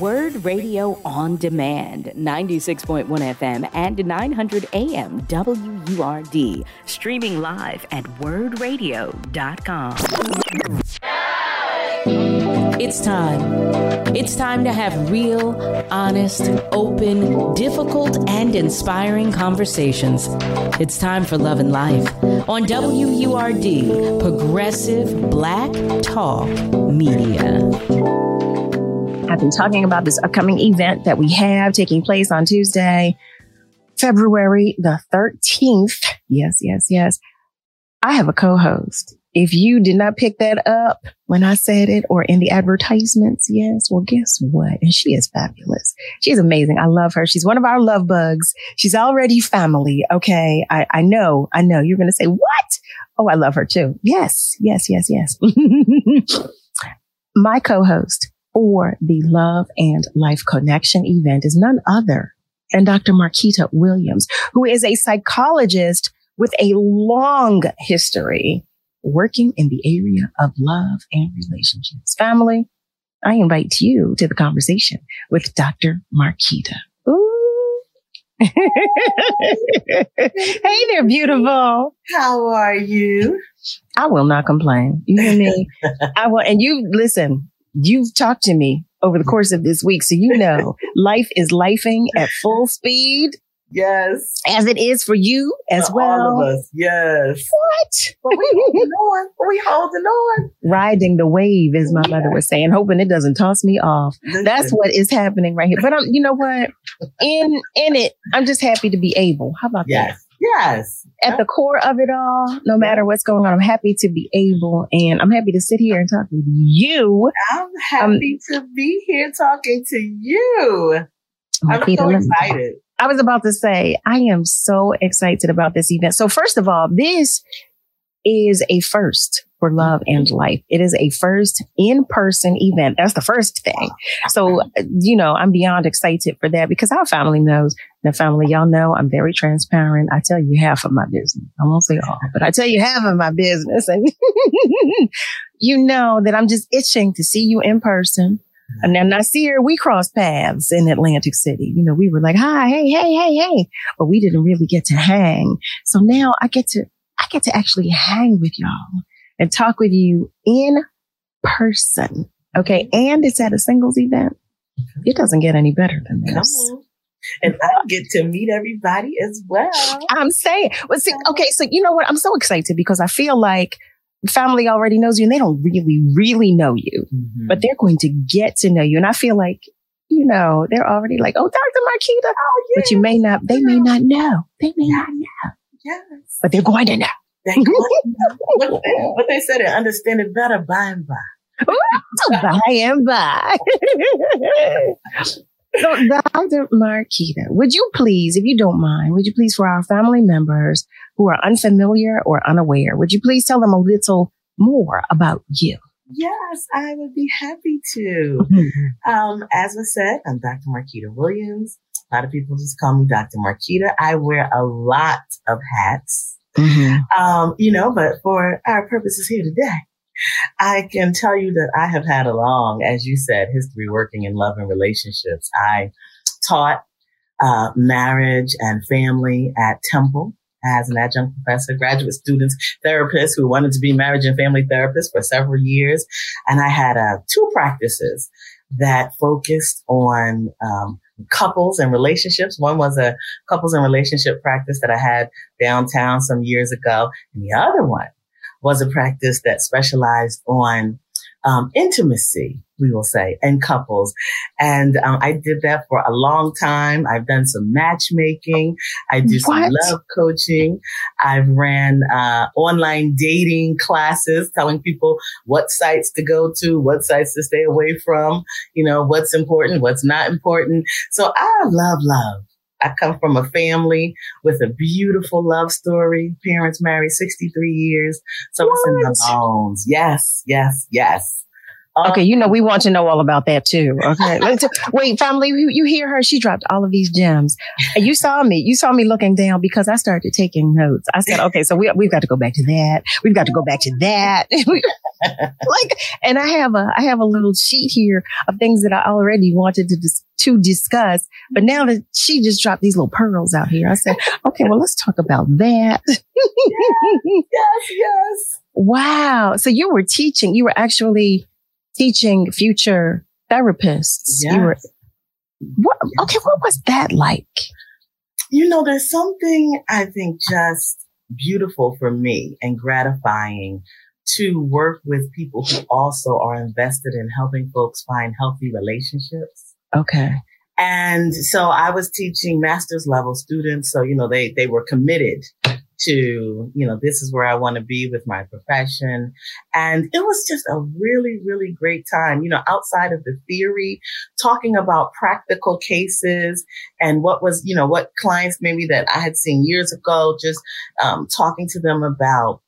Word Radio on Demand, 96.1 FM and 900 AM WURD. Streaming live at wurdradio.com. It's time. It's time to have real, honest, open, difficult, and inspiring conversations. It's time for Love and Life on WURD, Progressive Black Talk Media. I've been talking about this upcoming event that we have taking place on Tuesday, February the 13th. Yes, yes, yes. I have a co-host. If you did not pick that up when I said it or in the advertisements, yes, well, guess what? And she is fabulous. She's amazing. I love her. She's one of our love bugs. She's already family. Okay. I, I know, I know you're going to say, what? Oh, I love her too. Yes, yes, yes, yes. My co-host for the Love and Life Connection event is none other than Dr. Marquita Williams, who is a psychologist with a long history working in the area of love and relationships. Family, I invite you to the conversation with Dr. Marquita. Ooh. hey there, beautiful. How are you? I will not complain. You hear me? I will, and you listen, you've talked to me over the mm-hmm. course of this week. So you know, life is lifing at full speed. Yes. As it is for you as for well. All of us. Yes. What? But we holding on. We holding on. Riding the wave, as my mother was saying, hoping it doesn't toss me off. That's what is happening right here. But I'm, you know what? In in it, I'm just happy to be able. How about Yes. that? Yes. At the core of it all, no matter what's going on, I'm happy to be able, and I'm happy to sit here and talk with you. I'm happy to be here talking to you. I'm so excited. I was about to say, I am so excited about this event. So first of all, this is a first for love and life. It is a first in-person event. That's the first thing. So, you know, I'm beyond excited for that because our family knows the family, y'all know I'm very transparent. I tell you half of my business. I won't say all, but I tell you half of my business and you know that I'm just itching to see you in person. And then I see her, we crossed paths in Atlantic City. You know, we were like, hi, hey, hey, hey, hey, but we didn't really get to hang. So now I get to, I get to actually hang with y'all and talk with you in person. Okay. And it's at a singles event. It doesn't get any better than this. And I get to meet everybody as well. I'm saying, well, see, okay. So you know what? I'm so excited because I feel like family already knows you and they don't really, really know you. Mhm. but they're going to get to know you. And I feel like, you know, they're already like, oh, Dr. Marquita. oh, yeah. But you may not, they may not know. They may not know, yes. but they're going to know. Thank you. what, they, what they said, and understand it better by and by. by and by. so, Dr. Marquita, would you please, if you don't mind, would you please, for our family members who are unfamiliar or unaware, would you please tell them a little more about you? Yes, I would be happy to. Um, as I said, I'm Dr. Marquita Williams. A lot of people just call me Dr. Marquita. I wear a lot of hats. Um, you know, but for our purposes here today, I can tell you that I have had a long, as you said, history working in love and relationships. I taught uh, marriage and family at Temple as an adjunct professor, graduate students, therapists who wanted to be marriage and family therapists for several years. And I had uh, two practices that focused on um, couples and relationships. One was a couples and relationship practice that I had downtown some years ago. And the other one was a practice that specialized on um, intimacy, we will say, and couples. And um, I did that for a long time. I've done some matchmaking. I do some love coaching. I've ran uh, online dating classes, telling people what sites to go to, what sites to stay away from, you know, what's important, what's not important. So I love love. I come from a family with a beautiful love story. Parents married 63 years. So it's in the bones. Yes, yes, yes. Uh, okay, you know we want to know all about that too. Okay, wait, family, you, you hear her? She dropped all of these gems, you saw me. You saw me looking down because I started taking notes. I said, okay, so we we've got to go back to that. We've got to go back to that. like, and I have a I have a little sheet here of things that I already wanted to dis- to discuss, but now that she just dropped these little pearls out here, I said, okay, well let's talk about that. yes, yes, yes. Wow. So you were teaching. You were actually teaching future therapists. Yes. You were, what, okay, what was that like? You know, there's something I think just beautiful for me and gratifying to work with people who also are invested in helping folks find healthy relationships. Okay. And so I was teaching master's level students. So, you know, they, they were committed to, you know, this is where I want to be with my profession. And it was just a really, really great time, you know, outside of the theory, talking about practical cases and what was, you know, what clients maybe that I had seen years ago, just um, talking to them about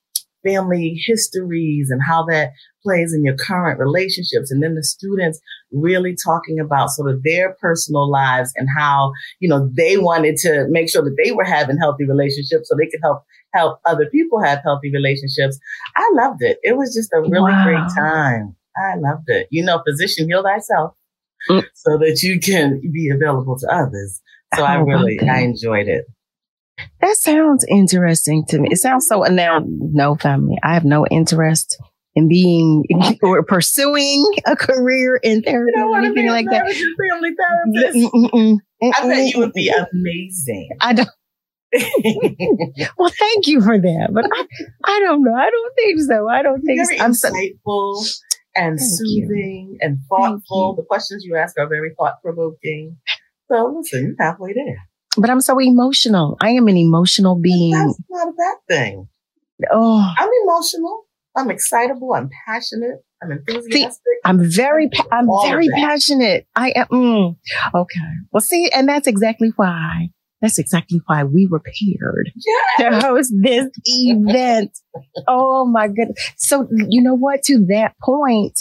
family histories and how that plays in your current relationships. And then the students really talking about sort of their personal lives and how, you know, they wanted to make sure that they were having healthy relationships so they could help help other people have healthy relationships. I loved it. It was just a really wow. great time. I loved it. You know, physician heal thyself mm. so that you can be available to others. So I, I really, I enjoyed it. That sounds interesting to me. It sounds so now, no family. I have no interest in being or pursuing a career in therapy or anything like that. Family therapist. Mm-mm, mm-mm, I bet mm, you would be mm, mm. amazing. I don't. well, thank you for that, but I, I don't know. I don't think so. I don't think very so. I'm insightful so, and soothing you. and thoughtful. The questions you ask are very thought provoking. So listen, you're halfway there. But I'm so emotional. I am an emotional being. That's not a bad thing. Oh, I'm emotional. I'm excitable. I'm passionate. I'm enthusiastic. See, I'm very, pa- I'm very passionate. I am. Mm, okay. Well, see, and that's exactly why. That's exactly why we were paired yes. to host this event. oh my goodness. So you know what? To that point,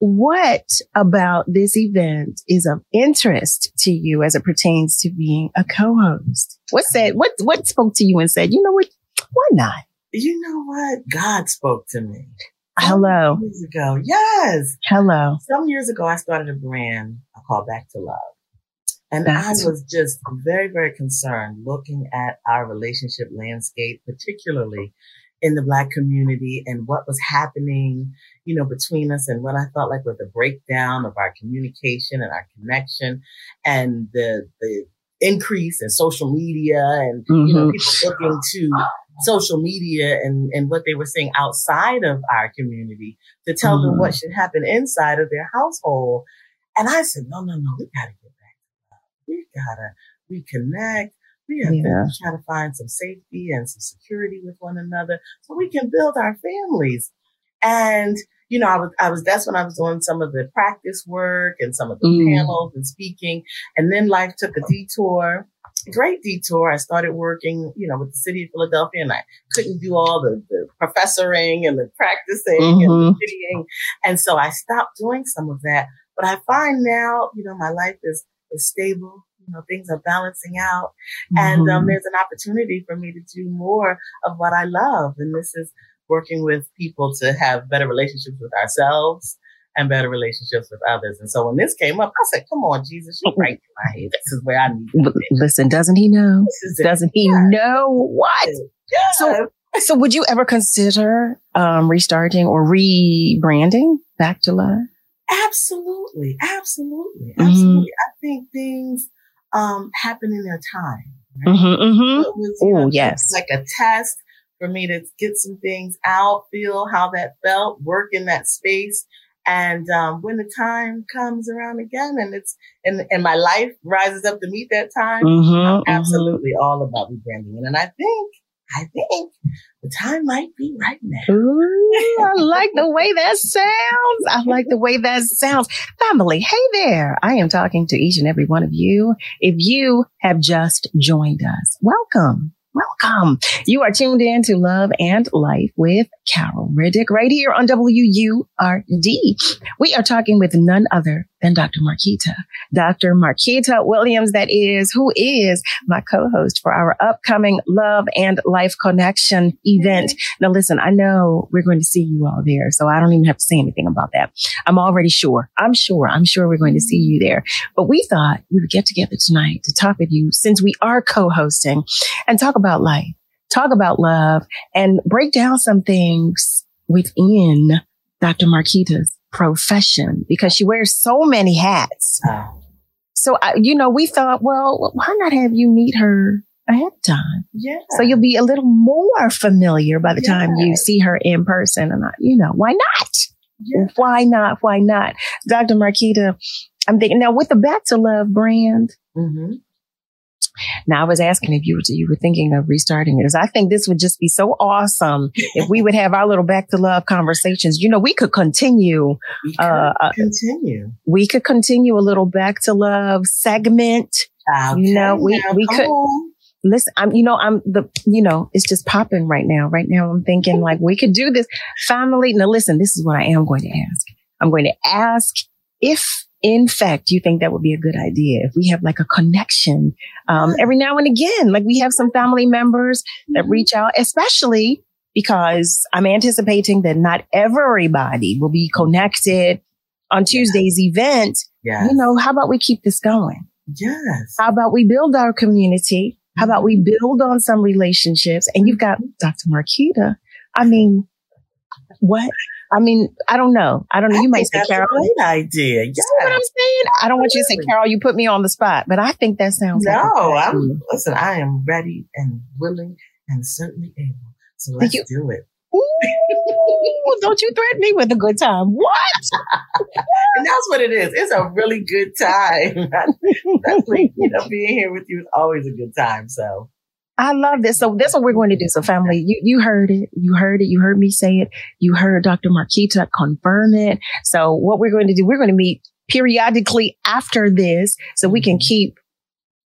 what about this event is of interest to you as it pertains to being a co-host? What said, what, what spoke to you and said, you know what? Why not? You know what? God spoke to me. Hello. Years ago. Yes. Hello. Some years ago, I started a brand called Back to Love. And That's- I was just very, very concerned looking at our relationship landscape, particularly in the black community and what was happening, you know, between us and what I felt like was the breakdown of our communication and our connection and the, the increase in social media and, mm-hmm. you know, mm-hmm. people looking to social media and, and what they were saying outside of our community to tell mm-hmm. them what should happen inside of their household. And I said, no, no, no, we gotta get back. We gotta reconnect. We have yeah. to try to find some safety and some security with one another so we can build our families. And, you know, I was, I was, that's when I was doing some of the practice work and some of the mm. panels and speaking. And then life took a detour, great detour. I started working, you know, with the city of Philadelphia and I couldn't do all the, the professoring and the practicing mm-hmm. and the studying. And so I stopped doing some of that. But I find now, you know, my life is, is stable you know, things are balancing out. Mm-hmm. And um, mm-hmm. there's an opportunity for me to do more of what I love. And this is working with people to have better relationships with ourselves and better relationships with others. And so when this came up, I said, come on, Jesus, you're right in my head. This is where I need to be. Listen, doesn't he know? Doesn't he know what? Yeah. So, so would you ever consider um, restarting or rebranding back to love? Absolutely. Absolutely. Mm-hmm. Absolutely. Mm-hmm. I think things um, happen in their time. Right? Mm-hmm, mm-hmm. Oh, yes. Like a test for me to get some things out, feel how that felt, work in that space. And um, when the time comes around again and it's and, and my life rises up to meet that time, mm-hmm, I'm mm-hmm. absolutely all about rebranding. And I think I think the time might be right now. Ooh, I like the way that sounds. I like the way that sounds. Family, hey there. I am talking to each and every one of you. If you have just joined us, welcome. Welcome. You are tuned in to Love and Life with Carol Riddick right here on WURD. We are talking with none other than Dr. Marquita. Dr. Marquita Williams, that is, who is my co-host for our upcoming Love and Life Connection event. Now listen, I know we're going to see you all there, so I don't even have to say anything about that. I'm already sure. I'm sure. I'm sure we're going to see you there. But we thought we would get together tonight to talk with you since we are co-hosting and talk about life, talk about love and break down some things within Dr. Marquita's profession because she wears so many hats. So, I, you know, we thought, well, why not have you meet her ahead of time? Yeah. So you'll be a little more familiar by the time you see her in person. And, I, you know, why not? Yeah. Why not? Why not? Dr. Marquita, I'm thinking now with the Back to Love brand. hmm Now I was asking if you were, you were thinking of restarting it. 'cause I think this would just be so awesome if we would have our little Back to Love conversations. You know, we could continue We could Uh, uh, continue. we could continue a little back to love segment. you know, we- we could- on. Listen, I'm, you know, I'm the, you know, it's just popping right now. Right now, I'm thinking like we could do this family. Now, listen, this is what I am going to ask. I'm going to ask if, in fact, you think that would be a good idea. If we have like a connection, um, every now and again, like we have some family members that Mm-hmm. reach out, especially because I'm anticipating that not everybody will be connected on Tuesday's event. Yes. You know, how about we keep this going? yes. How about we build our community? How about we build on some relationships? And you've got Dr. Marquita. I mean, what? I mean, I don't know. I don't know. I You might say, that's Carol. a great idea. See what I'm saying? I don't want you to say, Carol, you put me on the spot, but I think that sounds like No, good I'm listen. I am ready and willing and certainly able. So let's you- do it. Ooh, don't you threaten me with a good time. What? And that's what it is. It's a really good time. Definitely, you know, being here with you is always a good time. So I love this. So that's what we're going to do. So family, you, you heard it. You heard it. You heard me say it. You heard Dr. Marquita confirm it. So what we're going to do, we're going to meet periodically after this so we can keep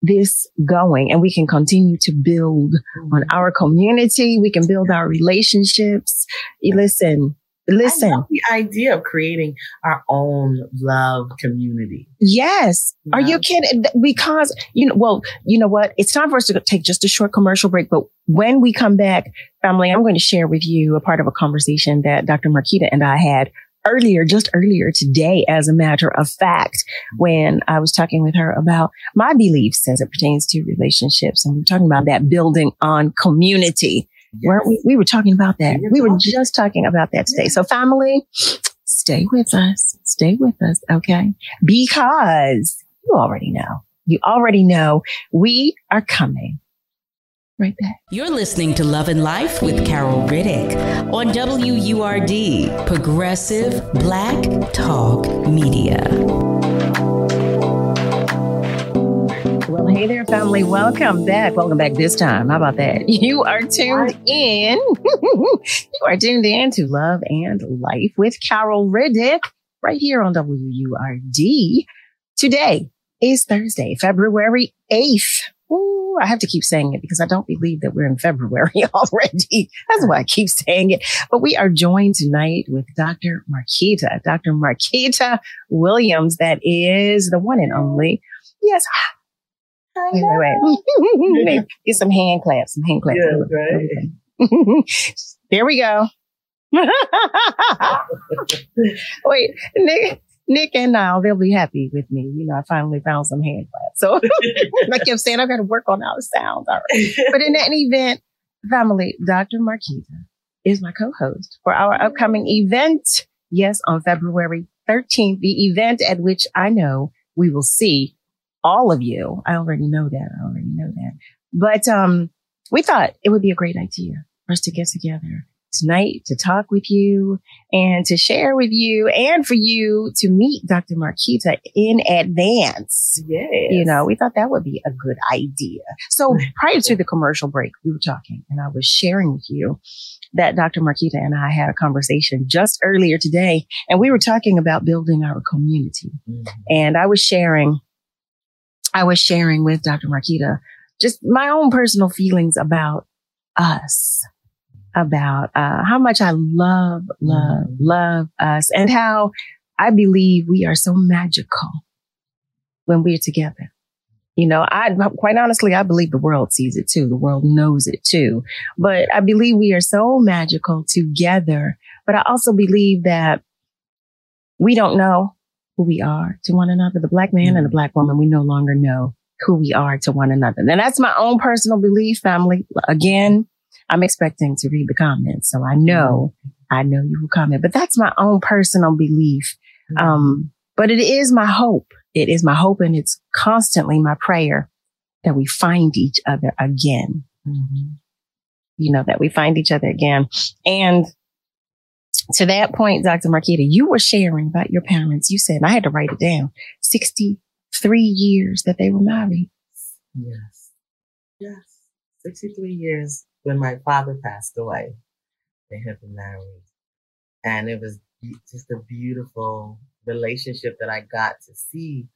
this going and we can continue to build on our community. We can build our relationships. Listen, listen. the idea of creating our own love community. Yes. Are you kidding? Because, you know, well, you know what? It's time for us to take just a short commercial break. But when we come back, family, I'm going to share with you a part of a conversation that Dr. Marquita and I had earlier, just earlier today, as a matter of fact, when I was talking with her about my beliefs as it pertains to relationships. And we're talking about that building on community. Weren't we? We were talking about that. We were We were talking. just talking about that today. So family, stay with us. Stay with us. Okay. Because you already know, you already know we are coming right back. You're listening to Love and Life with Carol Riddick on WURD, Progressive Black Talk Media. Hey there, family. Welcome back. Welcome back this time. How about that? You are tuned in. you are tuned in to Love and Life with Carol Riddick right here on WURD. Today is Thursday, February 8th. Ooh, I have to keep saying it because I don't believe that we're in February already. That's why I keep saying it. But we are joined tonight with Dr. Marquita, Dr. Marquita Williams. That is the one and only. Yes. Wait, wait, wait. Wait, Get some hand claps, some hand claps. Yeah, right. there we go. Wait, Nick, Nick and Niall, they'll be happy with me. You know, I finally found some hand claps. So like I kept saying I've got to work on our sounds. All right. But in that event, family, Dr. Marquita is my co-host for our upcoming event. Yes, on February 13th, the event at which I know we will see all of you. I already know that. I already know that. But um, we thought it would be a great idea for us to get together tonight to talk with you and to share with you and for you to meet Dr. Marquita in advance. Yes. You know, we thought that would be a good idea. So prior to the commercial break, we were talking and I was sharing with you that Dr. Marquita and I had a conversation just earlier today and we were talking about building our community. Mhm. And I was sharing, I was sharing with Dr. Marquita just my own personal feelings about us, about uh, how much I love, love, mm-hmm. love us, and how I believe we are so magical when we're together. You know, I quite honestly, I believe the world sees it too. The world knows it too. But I believe we are so magical together. But I also believe that we don't know who we are to one another. The black man and the black woman, we no longer know who we are to one another. And that's my own personal belief, family. Again, I'm expecting to read the comments. So I know, I know you will comment, but that's my own personal belief. Um, but it is my hope. It is my hope and it's constantly my prayer that we find each other again. Mm-hmm. You know, that we find each other again. And to that point, Dr. Marquita, you were sharing about your parents. You said, I had to write it down 63 years that they were married. Yes. Yes. 63 years when my father passed away. They had been married. And it was just a beautiful relationship that I got to see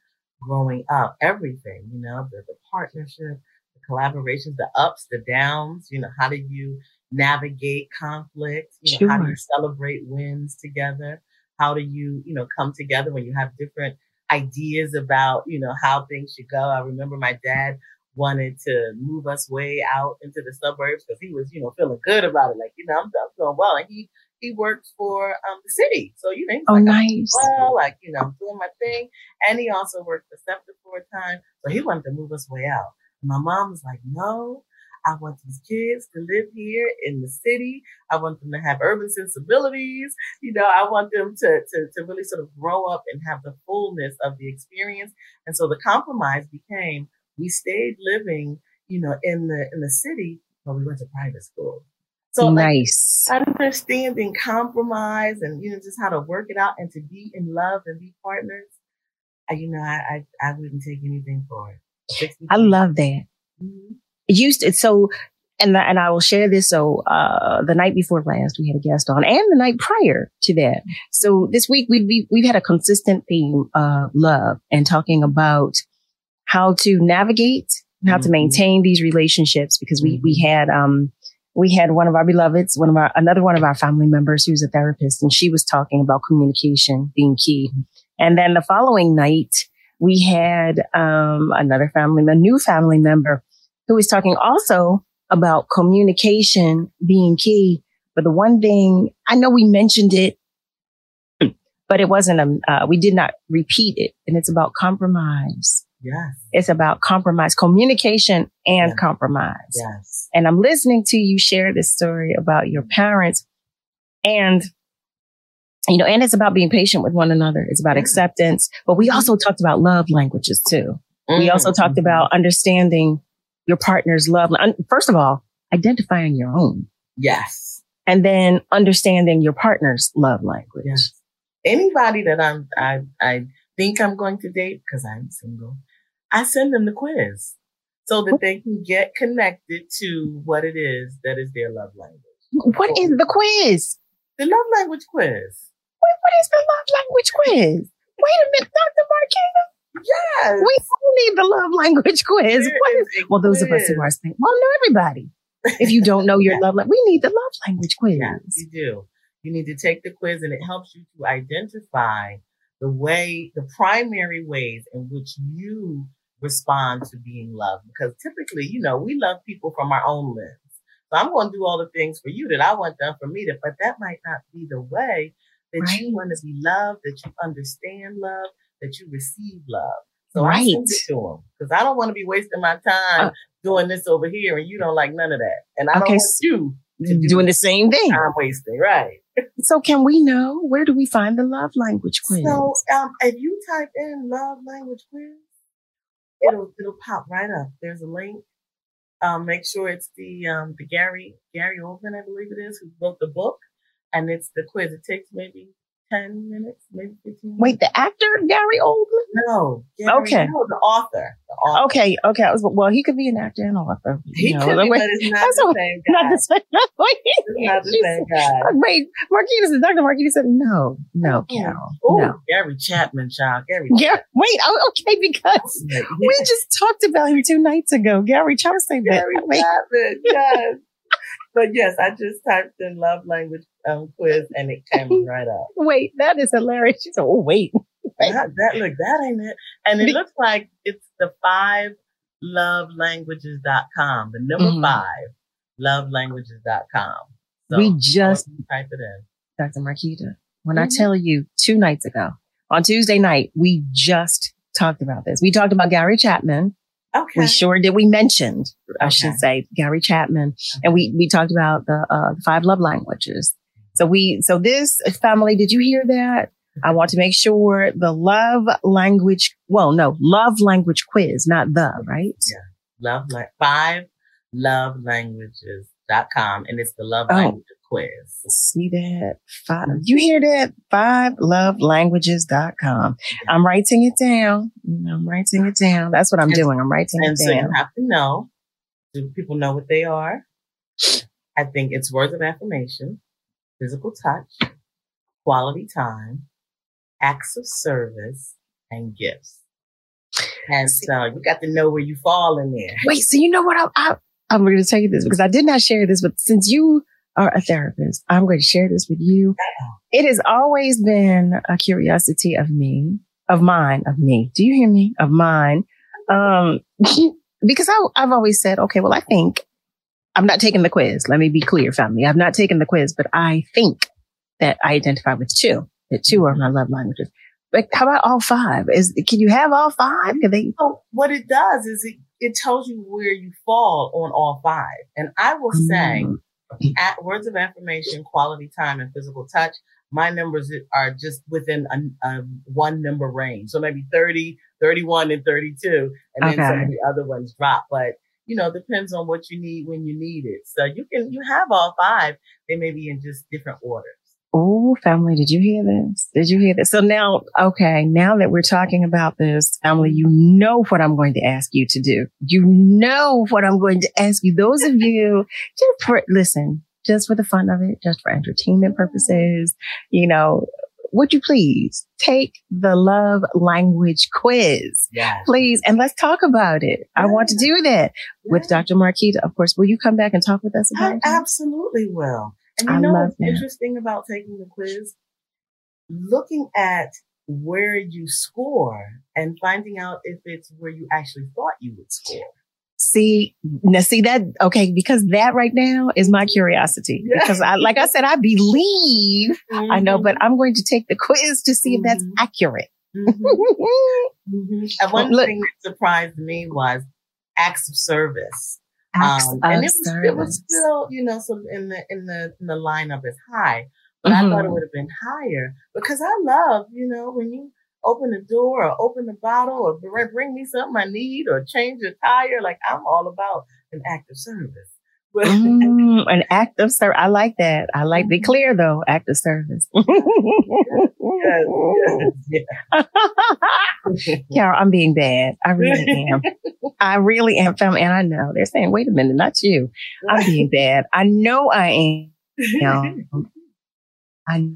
growing up. Everything, you know, the, the partnership, the collaborations, the ups, the downs, you know, how do you navigate conflict? You know, sure. how do you celebrate wins together? How do you, you know, come together when you have different ideas about, you know, how things should go? I remember my dad wanted to move us way out into the suburbs because he was, you know, feeling good about it. Like, you know, I'm, I'm doing well. And he he worked for um, the city. So, you know, oh, like, nice. well, like, you know, I'm doing my thing. And he also worked for SEPTA for a time. So he wanted to move us way out. And my mom was like, no, I want these kids to live here in the city. I want them to have urban sensibilities. You know, I want them to, to, to really sort of grow up and have the fullness of the experience. And so the compromise became we stayed living, you know, in the in the city, but we went to private school. So nice. Like, understanding compromise and you know just how to work it out and to be in love and be partners. I, you know, I, I, I wouldn't take anything for it. I love that. Mm-hmm. It used to, so and and I will share this. So uh, the night before last, we had a guest on, and the night prior to that. So this week we've we've had a consistent theme of love and talking about how to navigate, how mm-hmm. to maintain these relationships because we we mm-hmm. had um we had one of our beloveds, one of our, another one of our family members who's a therapist, and she was talking about communication being key. And then the following night, we had, um, another family, a new family member who was talking also about communication being key. But the one thing I know we mentioned it, but it wasn't, a, uh, we did not repeat it. And it's about compromise. Yes. It's about compromise, communication and yes. compromise. Yes. And I'm listening to you share this story about your parents and you know, and it's about being patient with one another. It's about acceptance, but we also talked about love languages too. Mm-hmm. We also talked mm-hmm. about understanding your partner's love. First of all, identifying your own. Yes. And then understanding your partner's love language. Yes. Anybody that I'm, I, I think I'm going to date because I'm single I send them the quiz so that they can get connected to what it is that is their love language. What is the quiz? The love language quiz. Wait, what is the love language quiz? Wait a minute, Dr. Marquita. Yes. We need the love language quiz. well, those quiz. of us who are saying, well, no, everybody. If you don't know your love language, we need the love language quiz. Yes, you do. You need to take the quiz and it helps you to identify the way, the primary ways in which you respond to being loved because typically, you know, we love people from our own lens. So I'm going to do all the things for you that I want done for me, but that might not be the way that right. you want to be loved, that you understand love, that you receive love. So right. I send it to them because I don't want to be wasting my time uh, doing this over here and you don't like none of that. And I okay, don't want you do doing the same thing. Time wasting, right? so can we know where do we find the love language quiz? So um, if you type in love language quiz, it'll it'll pop right up. There's a link. Um, make sure it's the um, the Gary Gary Oldman, I believe it is, who wrote the book, and it's the quiz. It takes maybe 10 minutes, maybe 15 minutes. Wait, the actor Gary Oldman? No. Gary, Okay. No, the author. The author. Okay, okay. Was, well, he could be an actor and author. He know, could like, be, wait, but it's not the what- same guy. not the same. It's not the same guy. Wait, Marquita said, Dr. Marquita said, no, no, Mm-mm. Carol. Oh, No. Gary Chapman, child. Gary Yeah, wait, oh, okay, because Chapman. we just talked about him two nights ago. Gary, that. Gary Chapman, yes. But yes, I just typed in love language um, quiz and it came right up. wait, that is hilarious. She said, oh, wait. That, that look, that ain't it. And it looks like it's the five lovelanguages.com. The number Mhm. five lovelanguages.com. So we just, type it in. Dr. Marquita, when I Mhm. tell you two nights ago, on Tuesday night, we just talked about this. We talked about Gary Chapman. Okay. We sure did. We mentioned, I should say, Gary Chapman, and we we talked about the uh, five love languages. So we so this family, did you hear that? I want to make sure the love language. Well, no, love language quiz, not the right. Yeah. love like five lovelanguages.com and it's the love Oh. language quiz. See that? Five. Mm-hmm. You hear that? Five love languages.com. I'm writing it down. I'm writing it down. That's what I'm And- doing. I'm writing it so you have to know, do people know what they are? I think it's words of affirmation, physical touch, quality time, acts of service, and gifts. And so you got to know where you fall in there. Wait, so you know what? I, I, I'm going to tell you this because I did not share this, but since you are a therapist, I'm going to share this with you. It has always been a curiosity of me, of mine, of me. Do you hear me? Of mine. Um, because I, I've always said, okay, well, I think I'm not taking the quiz. Let me be clear, family. I've not taken the quiz, but I think that I identify with two, that two are my love languages. But how about all five? Is, can you have all five? Can they, So what it does is it, it tells you where you fall on all five. And I will say, Mm. at words of affirmation, quality time, and physical touch, my numbers are just within a, a one number range. So maybe 30, 31, and 32. And then some of the other ones drop. But, you know, depends on what you need when you need it. So you can, you have all five. They may be in just different orders. Oh, family, did you hear this? Did you hear this? So now, okay, now that we're talking about this, family, you know what I'm going to ask you to do. You know what I'm going to ask you. Those of you, just for, listen, just for the fun of it, just for entertainment purposes, you know, would you please take the love language quiz? Yeah. Please, and let's talk about it. I want to do that with Dr. Marquita. Of course, will you come back and talk with us I about it? absolutely will. And you I know love what's that. interesting about taking the quiz? Looking at where you score and finding out if it's where you actually thought you would score. See, now see that, okay, because that right now is my curiosity. Yeah. Because I, like I said, I believe, I know, but I'm going to take the quiz to see if that's Mhm. accurate. Mhm, mhm. And one Look. thing that surprised me was acts of service. Acts Um, of and it was, it was still, you know, so in the in the in the lineup is high, but I thought it would have been higher because I love, you know, when you open the door or open the bottle or br- bring me something I need or change a tire. Like I'm all about an act of service. But Mm, an act of service. I like that. I like be clear though, act of service. yes, yes, yeah. Carol, I'm being bad. I really am. I really am, family. And I know they're saying, wait a minute, not you. I'm being bad. I know I am. I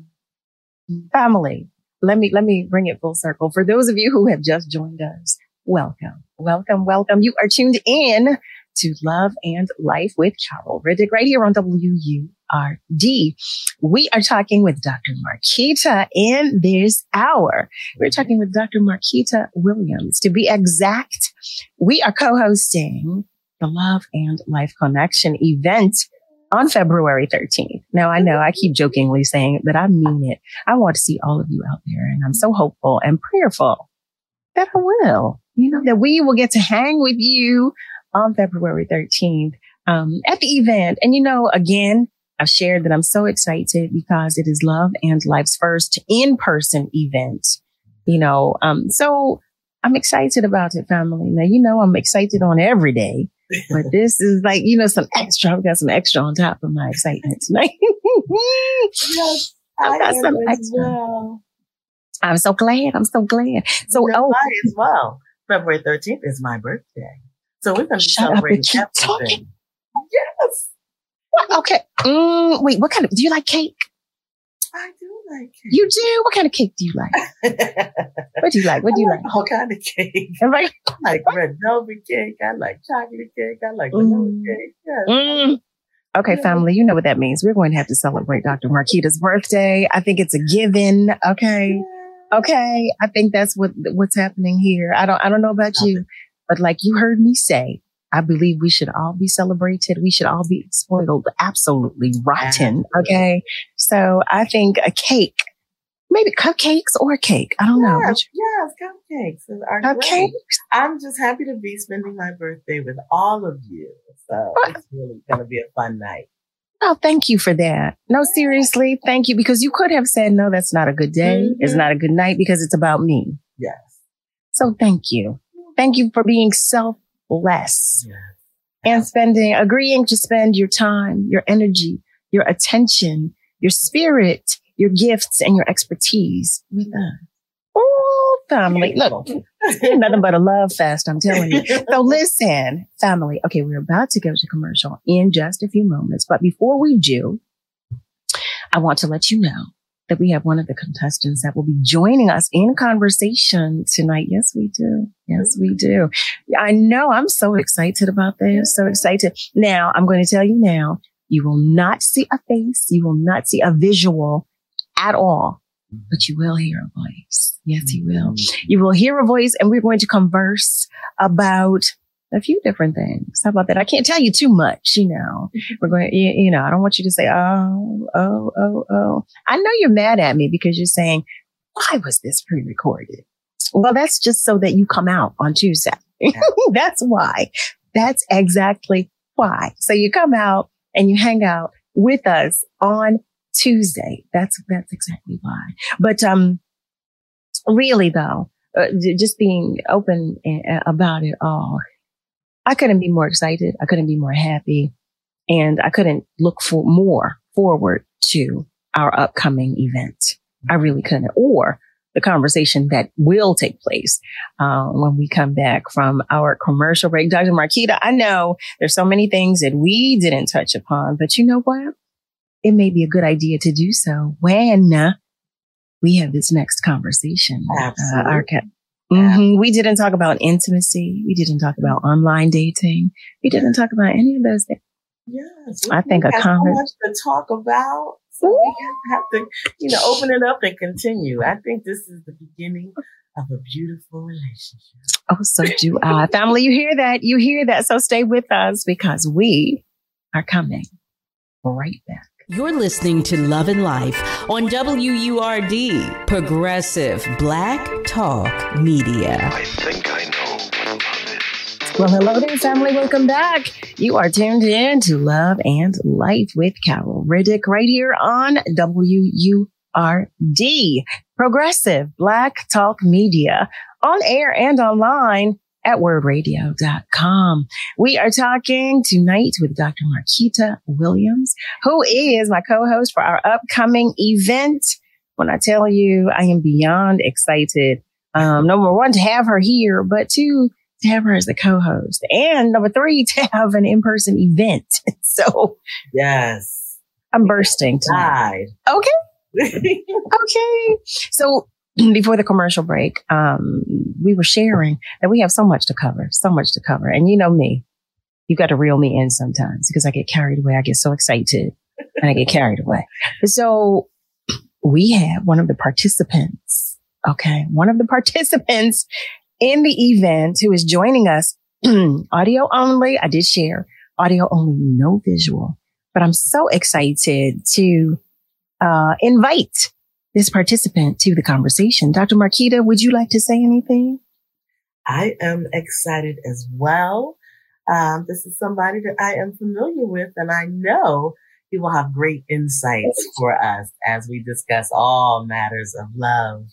family. Let me let me bring it full circle. For those of you who have just joined us, welcome, welcome, welcome. You are tuned in to Love and Life with Carol Riddick right here on WURD. We are talking with Dr. Marquita in this hour. We're talking with Dr. Marquita Williams. To be exact, we are co-hosting the Love and Life Connection event on February 13th. Now I know I keep jokingly saying it, but I mean it. I want to see all of you out there and I'm so hopeful and prayerful that I will, you know, that we will get to hang with you on February 13th, um, at the event. And you know, again, I've shared that I'm so excited because it is Love and Life's first in-person event, you know, um, so I'm excited about it, family. Now, you know, I'm excited on every day, but this is like, you know, some extra. I've got some extra on top of my excitement tonight. Yes. I've got some extra. Well. I'm so glad. I'm so glad. So, oh, as well. February 13th is my birthday. So we're going to celebrate everything. Yes. What? Okay. Mm, wait, what kind of, do you like cake? Like. You do? What kind of cake do you like? what do you like? What do you like? like? All kind of cake. Like, I like red velvet cake. I like chocolate cake. I like vanilla mm. cake. Yes. Mm. Okay, family, you know what that means. We're going to have to celebrate Dr. Marquita's birthday. I think it's a given. Okay. Okay. I think that's what, what's happening here. I don't, I don't know about you, but like you heard me say, I believe we should all be celebrated. We should all be spoiled absolutely rotten. Okay. So I think a cake, maybe cupcakes or a cake. I don't know. Yes, yes cupcakes are cupcakes. Great. I'm just happy to be spending my birthday with all of you. So it's really going to be a fun night. Oh, thank you for that. No, seriously, thank you because you could have said, no, that's not a good day. Mm-hmm. It's not a good night because it's about me. Yes. So thank you. Thank you for being selfless yes. and spending, agreeing to spend your time, your energy, your attention, your spirit, your gifts and your expertise with us Oh, family. Look, nothing but a love fest, I'm telling you. So listen, family. Okay, we're about to go to commercial in just a few moments. But before we do, I want to let you know that we have one of the contestants that will be joining us in conversation tonight. Yes, we do. Yes, we do. I know I'm so excited about this. So excited. Now I'm going to tell you now, you will not see a face. You will not see a visual at all but you will hear a voice. Yes, you will. Mm-hmm. You will hear a voice and we're going to converse about a few different things. How about that? I can't tell you too much, you know. Mm-hmm. We're going, you, you know, I don't want you to say, oh, oh, oh, oh. I know you're mad at me because you're saying, why was this pre-recorded? Well, that's just so that you come out on Tuesday. that's why. That's exactly why. So you come out and you hang out with us on Tuesday. That's, that's exactly why. But, um, really though, uh, just being open about it all, I couldn't be more excited. I couldn't be more happy and I couldn't look for more forward to our upcoming event. I really couldn't or the conversation that will take place uh, when we come back from our commercial break. Dr. Marquita, I know there's so many things that we didn't touch upon, but you know what? it may be a good idea to do so when we have this next conversation. Absolutely. Uh, our mm-hmm. We didn't talk about intimacy. We didn't talk about online dating. We didn't talk about any of those things. Yes, I think a conversation so to talk about. So we have to, you know, open it up and continue. I think this is the beginning of a beautiful relationship. Oh, so do I. Family, you hear that? You hear that? So stay with us because we are coming right back. You're listening to Love and Life on WURD, Progressive Black Talk Media. I think I know what love is. Well, hello there, family. Welcome back. You are tuned in to Love and Life with Carol Riddick right here on WURD, Progressive Black Talk Media, on air and online at wurdradio.com. We are talking tonight with Dr. Marquita Williams, who is my co-host for our upcoming event. When I tell you, I am beyond excited. Um, number one, to have her here, but two, to have her as the co-host and number three, to have an in-person event. so yes, I'm bursting tonight. Okay. okay. So before the commercial break, um, we were sharing that we have so much to cover, so much to cover. And you know me, you got to reel me in sometimes because I get carried away. I get so excited and I get carried away. So we have one of the participants. Okay. One of the participants in the event who is joining us audio only. I did share audio only, no visual, but I'm so excited to, uh, invite this participant to the conversation. Dr. Marquita, would you like to say anything? I am excited as well. Um, this is somebody that I am familiar with, and I know he will have great insights for us as we discuss all matters of love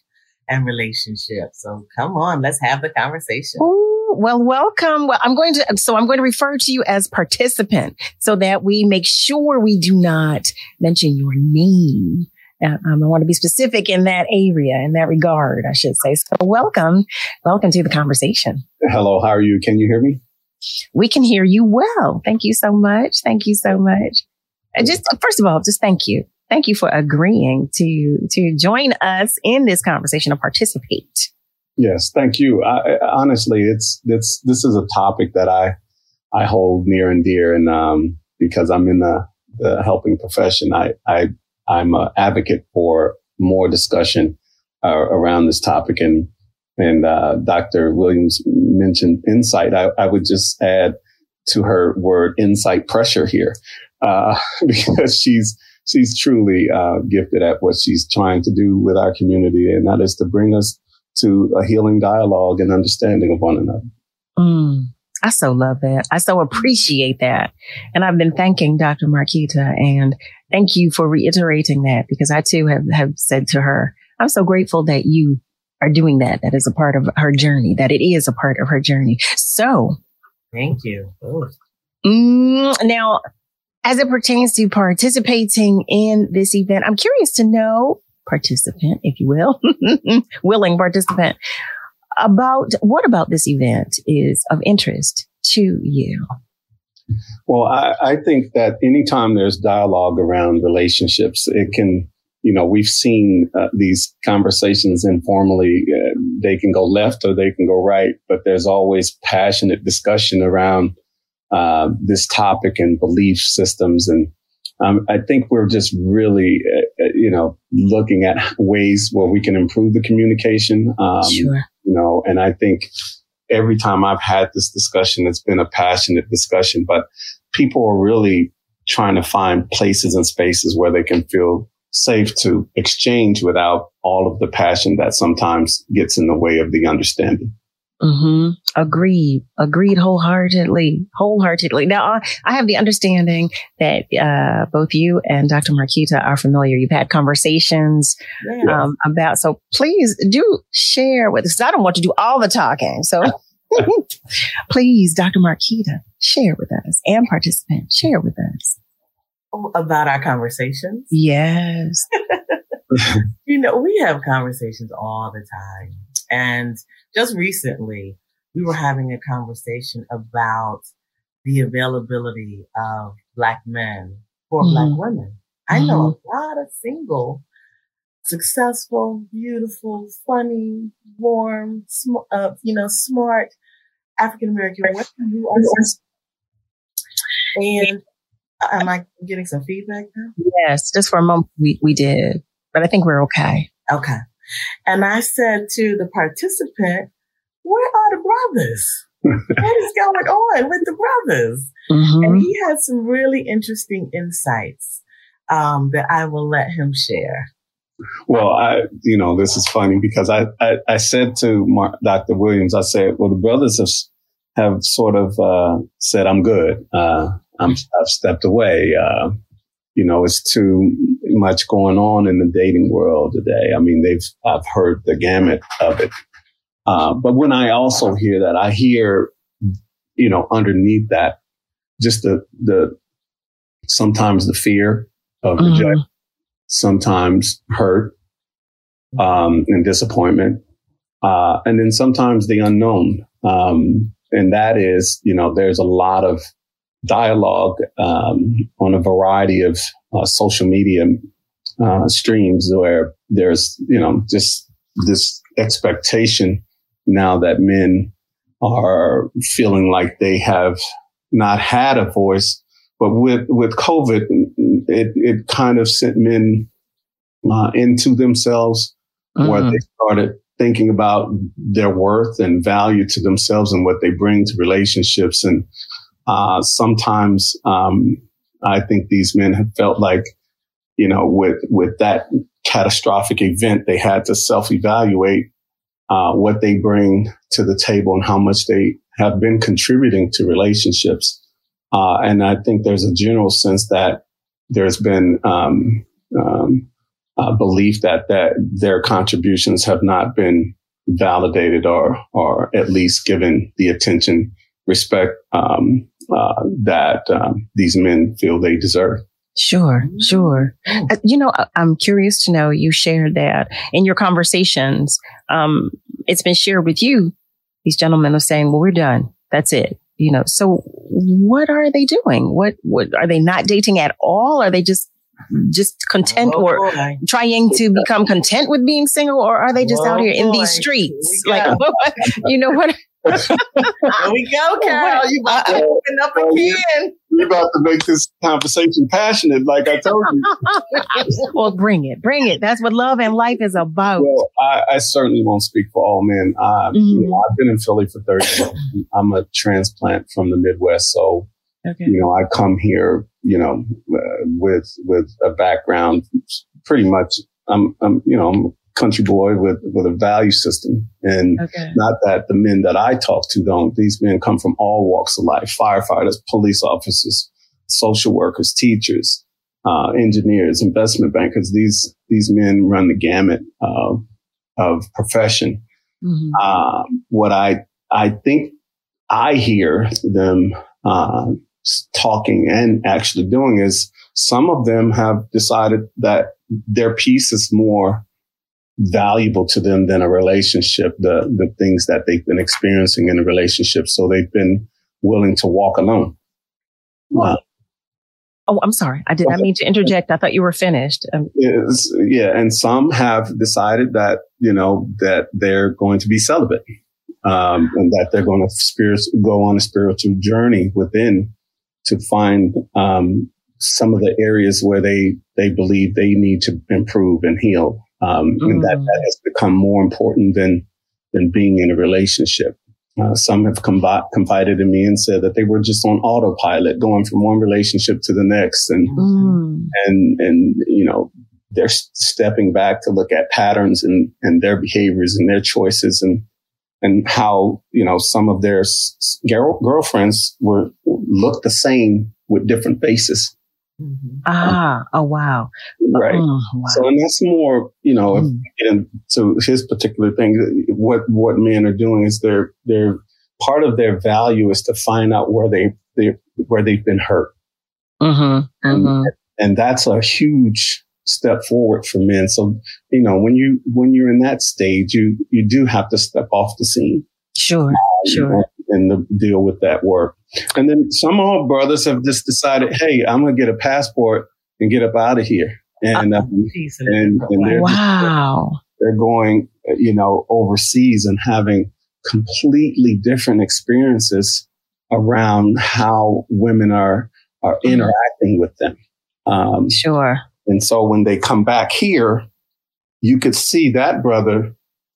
and relationships. So come on, let's have the conversation. Ooh, well, welcome. Well, I'm going to, so I'm going to refer to you as participant so that we make sure we do not mention your name um, I want to be specific in that area, in that regard, I should say. So welcome, welcome to the conversation. Hello, how are you? Can you hear me? We can hear you well. Thank you so much. Thank you so much. Uh, just first of all, just thank you. Thank you for agreeing to to join us in this conversation and participate. Yes, thank you. I, honestly, it's it's this is a topic that I I hold near and dear, and um, because I'm in the, the helping profession, I I I'm an advocate for more discussion uh, around this topic, and and uh, Dr. Williams mentioned insight. I, I would just add to her word insight pressure here, uh, because she's she's truly uh, gifted at what she's trying to do with our community, and that is to bring us to a healing dialogue and understanding of one another. Mm, I so love that. I so appreciate that. And I've been thanking Dr. Marquita and thank you for reiterating that because I too have, have said to her, I'm so grateful that you are doing that. That is a part of her journey, that it is a part of her journey. So thank you. Mm, now, as it pertains to participating in this event, I'm curious to know participant, if you will, willing participant, about what about this event is of interest to you? Well, I, I think that anytime there's dialogue around relationships, it can, you know, we've seen uh, these conversations informally. Uh, they can go left or they can go right, but there's always passionate discussion around uh, this topic and belief systems and um, I think we're just really, uh, uh, you know, looking at ways where we can improve the communication. Um, sure. You know, and I think every time I've had this discussion, it's been a passionate discussion, but people are really trying to find places and spaces where they can feel safe to exchange without all of the passion that sometimes gets in the way of the understanding. Mm-hmm. Agreed. Agreed wholeheartedly. Wholeheartedly. Now, I, I have the understanding that uh, both you and Dr. Marquita are familiar. You've had conversations um, about. So please do share with us. I don't want to do all the talking. So please, Dr. Marquita, share with us and participants, share with us about our conversations. Yes. you know, we have conversations all the time, and just recently, we were having a conversation about the availability of black men for mm-hmm. black women. I mm-hmm. know a lot of single, successful, beautiful, funny, warm, sm- uh, you know, smart African American women who are. And am I getting some feedback now? Yes, just for a moment we, we did, but I think we're okay. Okay. And I said to the participant, where are the brothers? what is going on with the brothers? Mm-hmm. And he had some really interesting insights um, that I will let him share. Well, I, you know, this is funny because I, I, I said to Mark, Dr. Williams, I said, well, the brothers have, have sort of, uh, said, I'm good. Uh, I'm, I've stepped away. Uh, you know, it's too much going on in the dating world today. I mean, they've, I've heard the gamut of it. Uh, but when I also hear that, I hear, you know, underneath that, just the, the, sometimes the fear of mm-hmm. rejection, sometimes hurt, um, and disappointment. Uh, and then sometimes the unknown. Um, and that is, you know, there's a lot of dialogue um, on a variety of uh, social media uh, streams where there's, you know, just this expectation now that men are feeling like they have not had a voice. But with, with COVID, it, it kind of sent men uh, into themselves mm-hmm. where they started thinking about their worth and value to themselves and what they bring to relationships. And uh, sometimes um, I think these men have felt like, you know, with with that catastrophic event, they had to self evaluate uh, what they bring to the table and how much they have been contributing to relationships. Uh, and I think there's a general sense that there's been um, um, a belief that that their contributions have not been validated or or at least given the attention, respect um, uh, that um, these men feel they deserve. Sure, sure. Uh, you know, I'm curious to know you shared that in your conversations. Um, it's been shared with you. These gentlemen are saying, well, we're done. That's it. You know, so what are they doing? What, what are they not dating at all? Are they just, just content oh, or boy. trying to become content with being single? Or are they just oh, out here boy. in these streets? Like, you know what? There we go, Carol. You about to open up again. You're about to make this conversation passionate, like I told you. well, bring it, bring it. That's what love and life is about. Well, I, I certainly won't speak for all men. Uh, mm-hmm. you know, I've been in Philly for 30 years. I'm a transplant from the Midwest, so okay. you know, I come here, you know, uh, with with a background pretty much. I'm, I'm, you know, I'm country boy with, with a value system. And okay. not that the men that I talk to don't. These men come from all walks of life, firefighters, police officers, social workers, teachers, uh, engineers, investment bankers. These, these men run the gamut of, of profession. Mm-hmm. Uh, what I, I think I hear them, uh, talking and actually doing is some of them have decided that their peace is more valuable to them than a relationship, the, the things that they've been experiencing in a relationship. So they've been willing to walk alone. Uh, oh, I'm sorry. I did not mean to interject. I thought you were finished. Um, yeah. And some have decided that, you know, that they're going to be celibate. Um, and that they're going to spirit, go on a spiritual journey within to find, um, some of the areas where they, they believe they need to improve and heal. Um, mm. and that, that has become more important than, than being in a relationship. Uh, some have confided in me and said that they were just on autopilot, going from one relationship to the next, and mm. and and you know they're stepping back to look at patterns and and their behaviors and their choices and and how you know some of their girl, girlfriends were look the same with different faces. Mm-hmm. Ah, oh wow. Right. Oh, wow. So, and that's more, you know, mm. into his particular thing, what, what men are doing is they're, they're, part of their value is to find out where they, they where they've been hurt. Mm-hmm. And, mm-hmm. and that's a huge step forward for men. So, you know, when you, when you're in that stage, you, you do have to step off the scene. Sure. Um, sure. And, the, deal with that work. And then some old brothers have just decided, hey, I'm going to get a passport and get up out of here. And, uh, um, and, and they're, wow. Just, they're going, you know, overseas and having completely different experiences around how women are, are mm-hmm. interacting with them. Um, sure. And so when they come back here, you could see that brother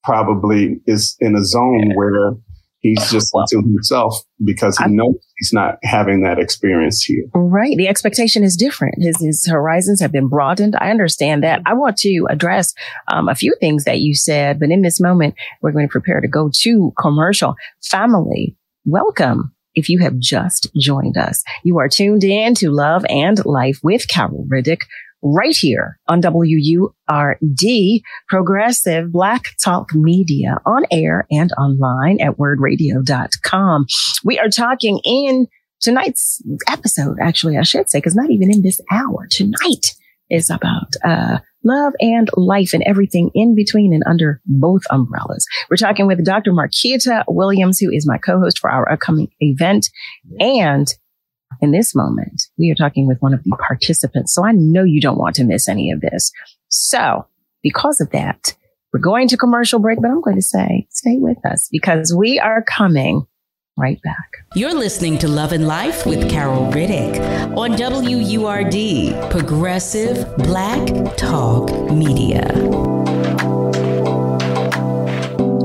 probably is in a zone where he's just well, to himself because he I, knows he's not having that experience here. Right. The expectation is different. His, his horizons have been broadened. I understand that. I want to address um, a few things that you said, but in this moment, we're going to prepare to go to commercial. Family, welcome. If you have just joined us, you are tuned in to Love and Life with Carol Riddick right here on WURD, Progressive Black Talk Media on air and online at wurdradio.com. We are talking in tonight's episode, actually, I should say, because not even in this hour. Tonight is about, uh, love and life and everything in between and under both umbrellas. We're talking with Dr. Marquita Williams, who is my co-host for our upcoming event and in this moment, we are talking with one of the participants. So I know you don't want to miss any of this. So because of that, we're going to commercial break, but I'm going to say stay with us because we are coming right back. You're listening to Love and Life with Carol Riddick on WURD, Progressive Black Talk Media.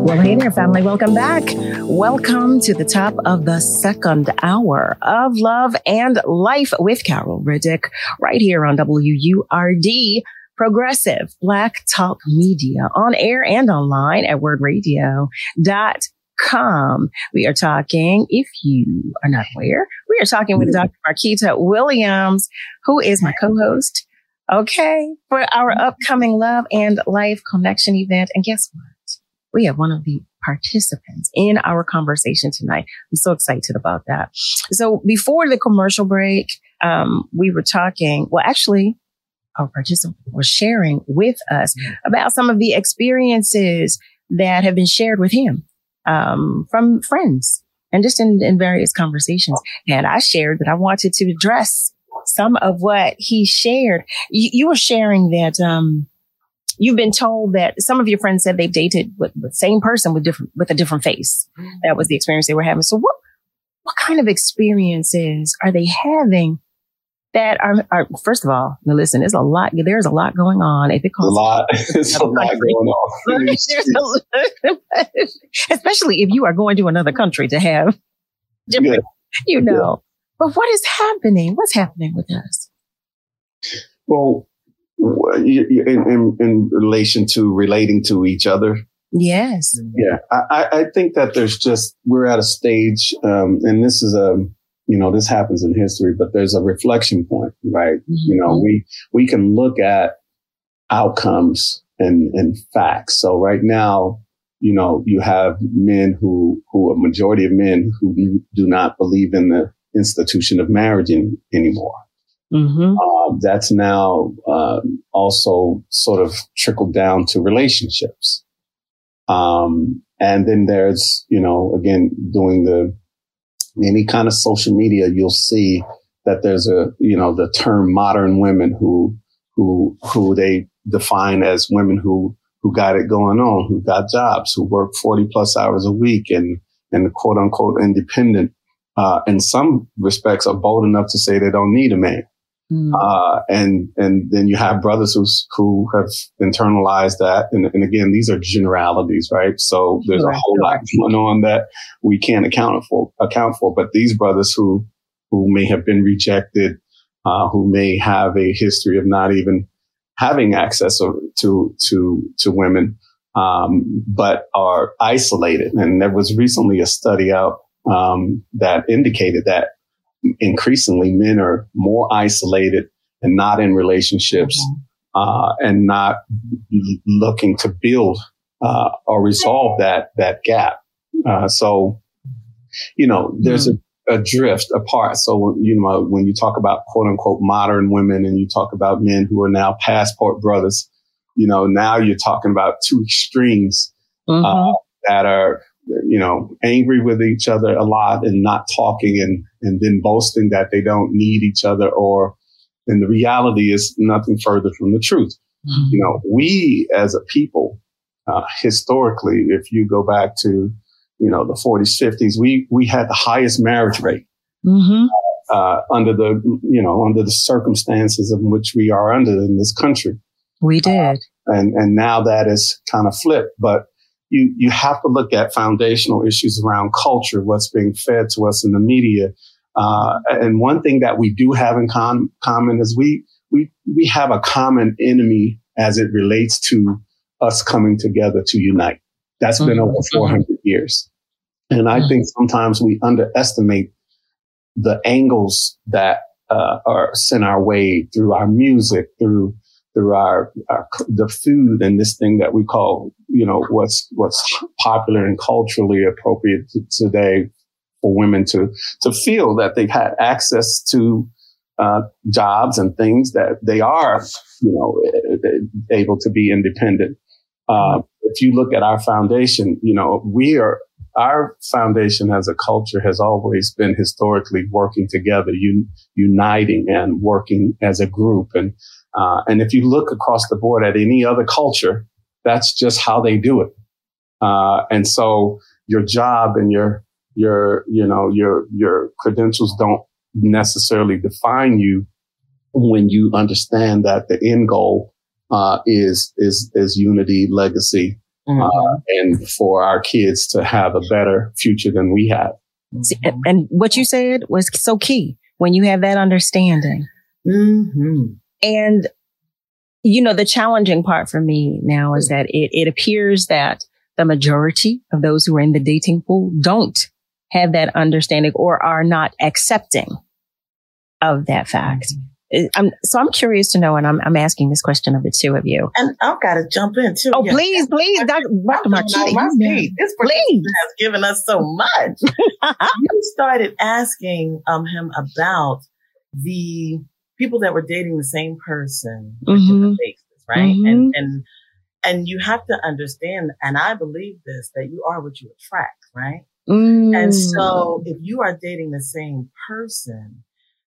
Well, hey there, family. Welcome back. Welcome to the top of the second hour of Love and Life with Carol Riddick right here on WURD Progressive Black Talk Media on air and online at wurdradio.com. We are talking, if you are not aware, we are talking with Dr. Marquita Williams, who is my co-host. Okay. For our upcoming Love and Life Connection event. And guess what? We have one of the participants in our conversation tonight. I'm so excited about that. So before the commercial break, um, we were talking. Well, actually, our participant was sharing with us about some of the experiences that have been shared with him um, from friends and just in, in various conversations. And I shared that I wanted to address some of what he shared. You, you were sharing that um, you've been told that some of your friends said they've dated with the same person with different with a different face. Mm-hmm. That was the experience they were having. So what what kind of experiences are they having that are, are first of all, now listen, there's a lot, there's a lot going on. If it comes a lot, it's a lot going on. especially if you are going to another country to have different, yeah. you know. Yeah. But what is happening? What's happening with us? Well, in, in, in relation to relating to each other, Yes. Yeah. I, I think that there's just, we're at a stage, um, and this is a, you know, this happens in history, but there's a reflection point, right? Mm-hmm. You know, we, we can look at outcomes and, and facts. So right now, you know, you have men who, who a majority of men who do not believe in the institution of marriage in, anymore. Mm-hmm. Uh, that's now uh, also sort of trickled down to relationships. Um, and then there's, you know, again, doing the any kind of social media, you'll see that there's a, you know, the term modern women who, who, who they define as women who, who got it going on, who got jobs, who work 40 plus hours a week and, and quote unquote independent, uh, in some respects are bold enough to say they don't need a man. Mm. Uh, and, and then you have brothers who's, who have internalized that. And, and again, these are generalities, right? So there's sure, a whole sure. lot going on that we can't account for, account for. But these brothers who, who may have been rejected, uh, who may have a history of not even having access to, to, to women, um, but are isolated. And there was recently a study out, um, that indicated that increasingly men are more isolated and not in relationships uh, and not looking to build uh, or resolve that that gap. Uh, so, you know, there's mm-hmm. a, a, drift apart. So, you know, when you talk about quote unquote modern women and you talk about men who are now passport brothers, you know, now you're talking about two extremes mm-hmm. that are you know, angry with each other a lot and not talking and, and then boasting that they don't need each other or, and the reality is nothing further from the truth. Mm-hmm. You know, we as a people, uh, historically, if you go back to, you know, the 40s, 50s, we, we had the highest marriage rate. Mm-hmm. Uh, under the, you know, under the circumstances in which we are under in this country. We did. Uh, and, and now that is kind of flipped, but you, you have to look at foundational issues around culture, what's being fed to us in the media. Uh, and one thing that we do have in com- common is we, we, we have a common enemy as it relates to us coming together to unite. That's mm-hmm. been over 400 years. And I mm-hmm. think sometimes we underestimate the angles that uh, are sent our way through our music, through through our, the food and this thing that we call you know what's what's popular and culturally appropriate to, today for women to to feel that they've had access to uh, jobs and things that they are you know able to be independent. Uh, if you look at our foundation, you know we are our foundation as a culture has always been historically working together, un- uniting and working as a group and uh, and if you look across the board at any other culture, that's just how they do it. Uh, and so your job and your, your, you know, your, your credentials don't necessarily define you when you understand that the end goal, uh, is, is, is unity, legacy, mm-hmm. Uh, and for our kids to have a better future than we have. See, and what you said was so key when you have that understanding. Mm-hmm. And, you know, the challenging part for me now is that it, it appears that the majority of those who are in the dating pool don't have that understanding or are not accepting of that fact. Mm-hmm. I'm, so I'm curious to know, and I'm, I'm asking this question of the two of you. And I've got to jump in too. Oh, yes. please, please, Dr. Dr. Marquita, this please. has given us so much. you started asking um, him about the people that were dating the same person mm-hmm. faces, right? Mm-hmm. And and and you have to understand, and I believe this, that you are what you attract, right? Mm. And so if you are dating the same person,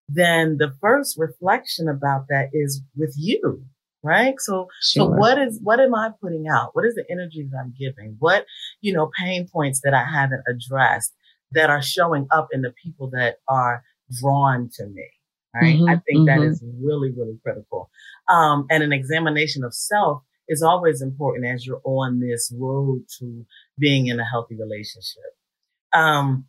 then the first reflection about that is with you, right? So, sure. so what is, what am I putting out? What is the energy that I'm giving? What, you know, pain points that I haven't addressed that are showing up in the people that are drawn to me? Right. Mm-hmm, I think mm-hmm. that is really, really critical. Um, and an examination of self is always important as you're on this road to being in a healthy relationship. Um,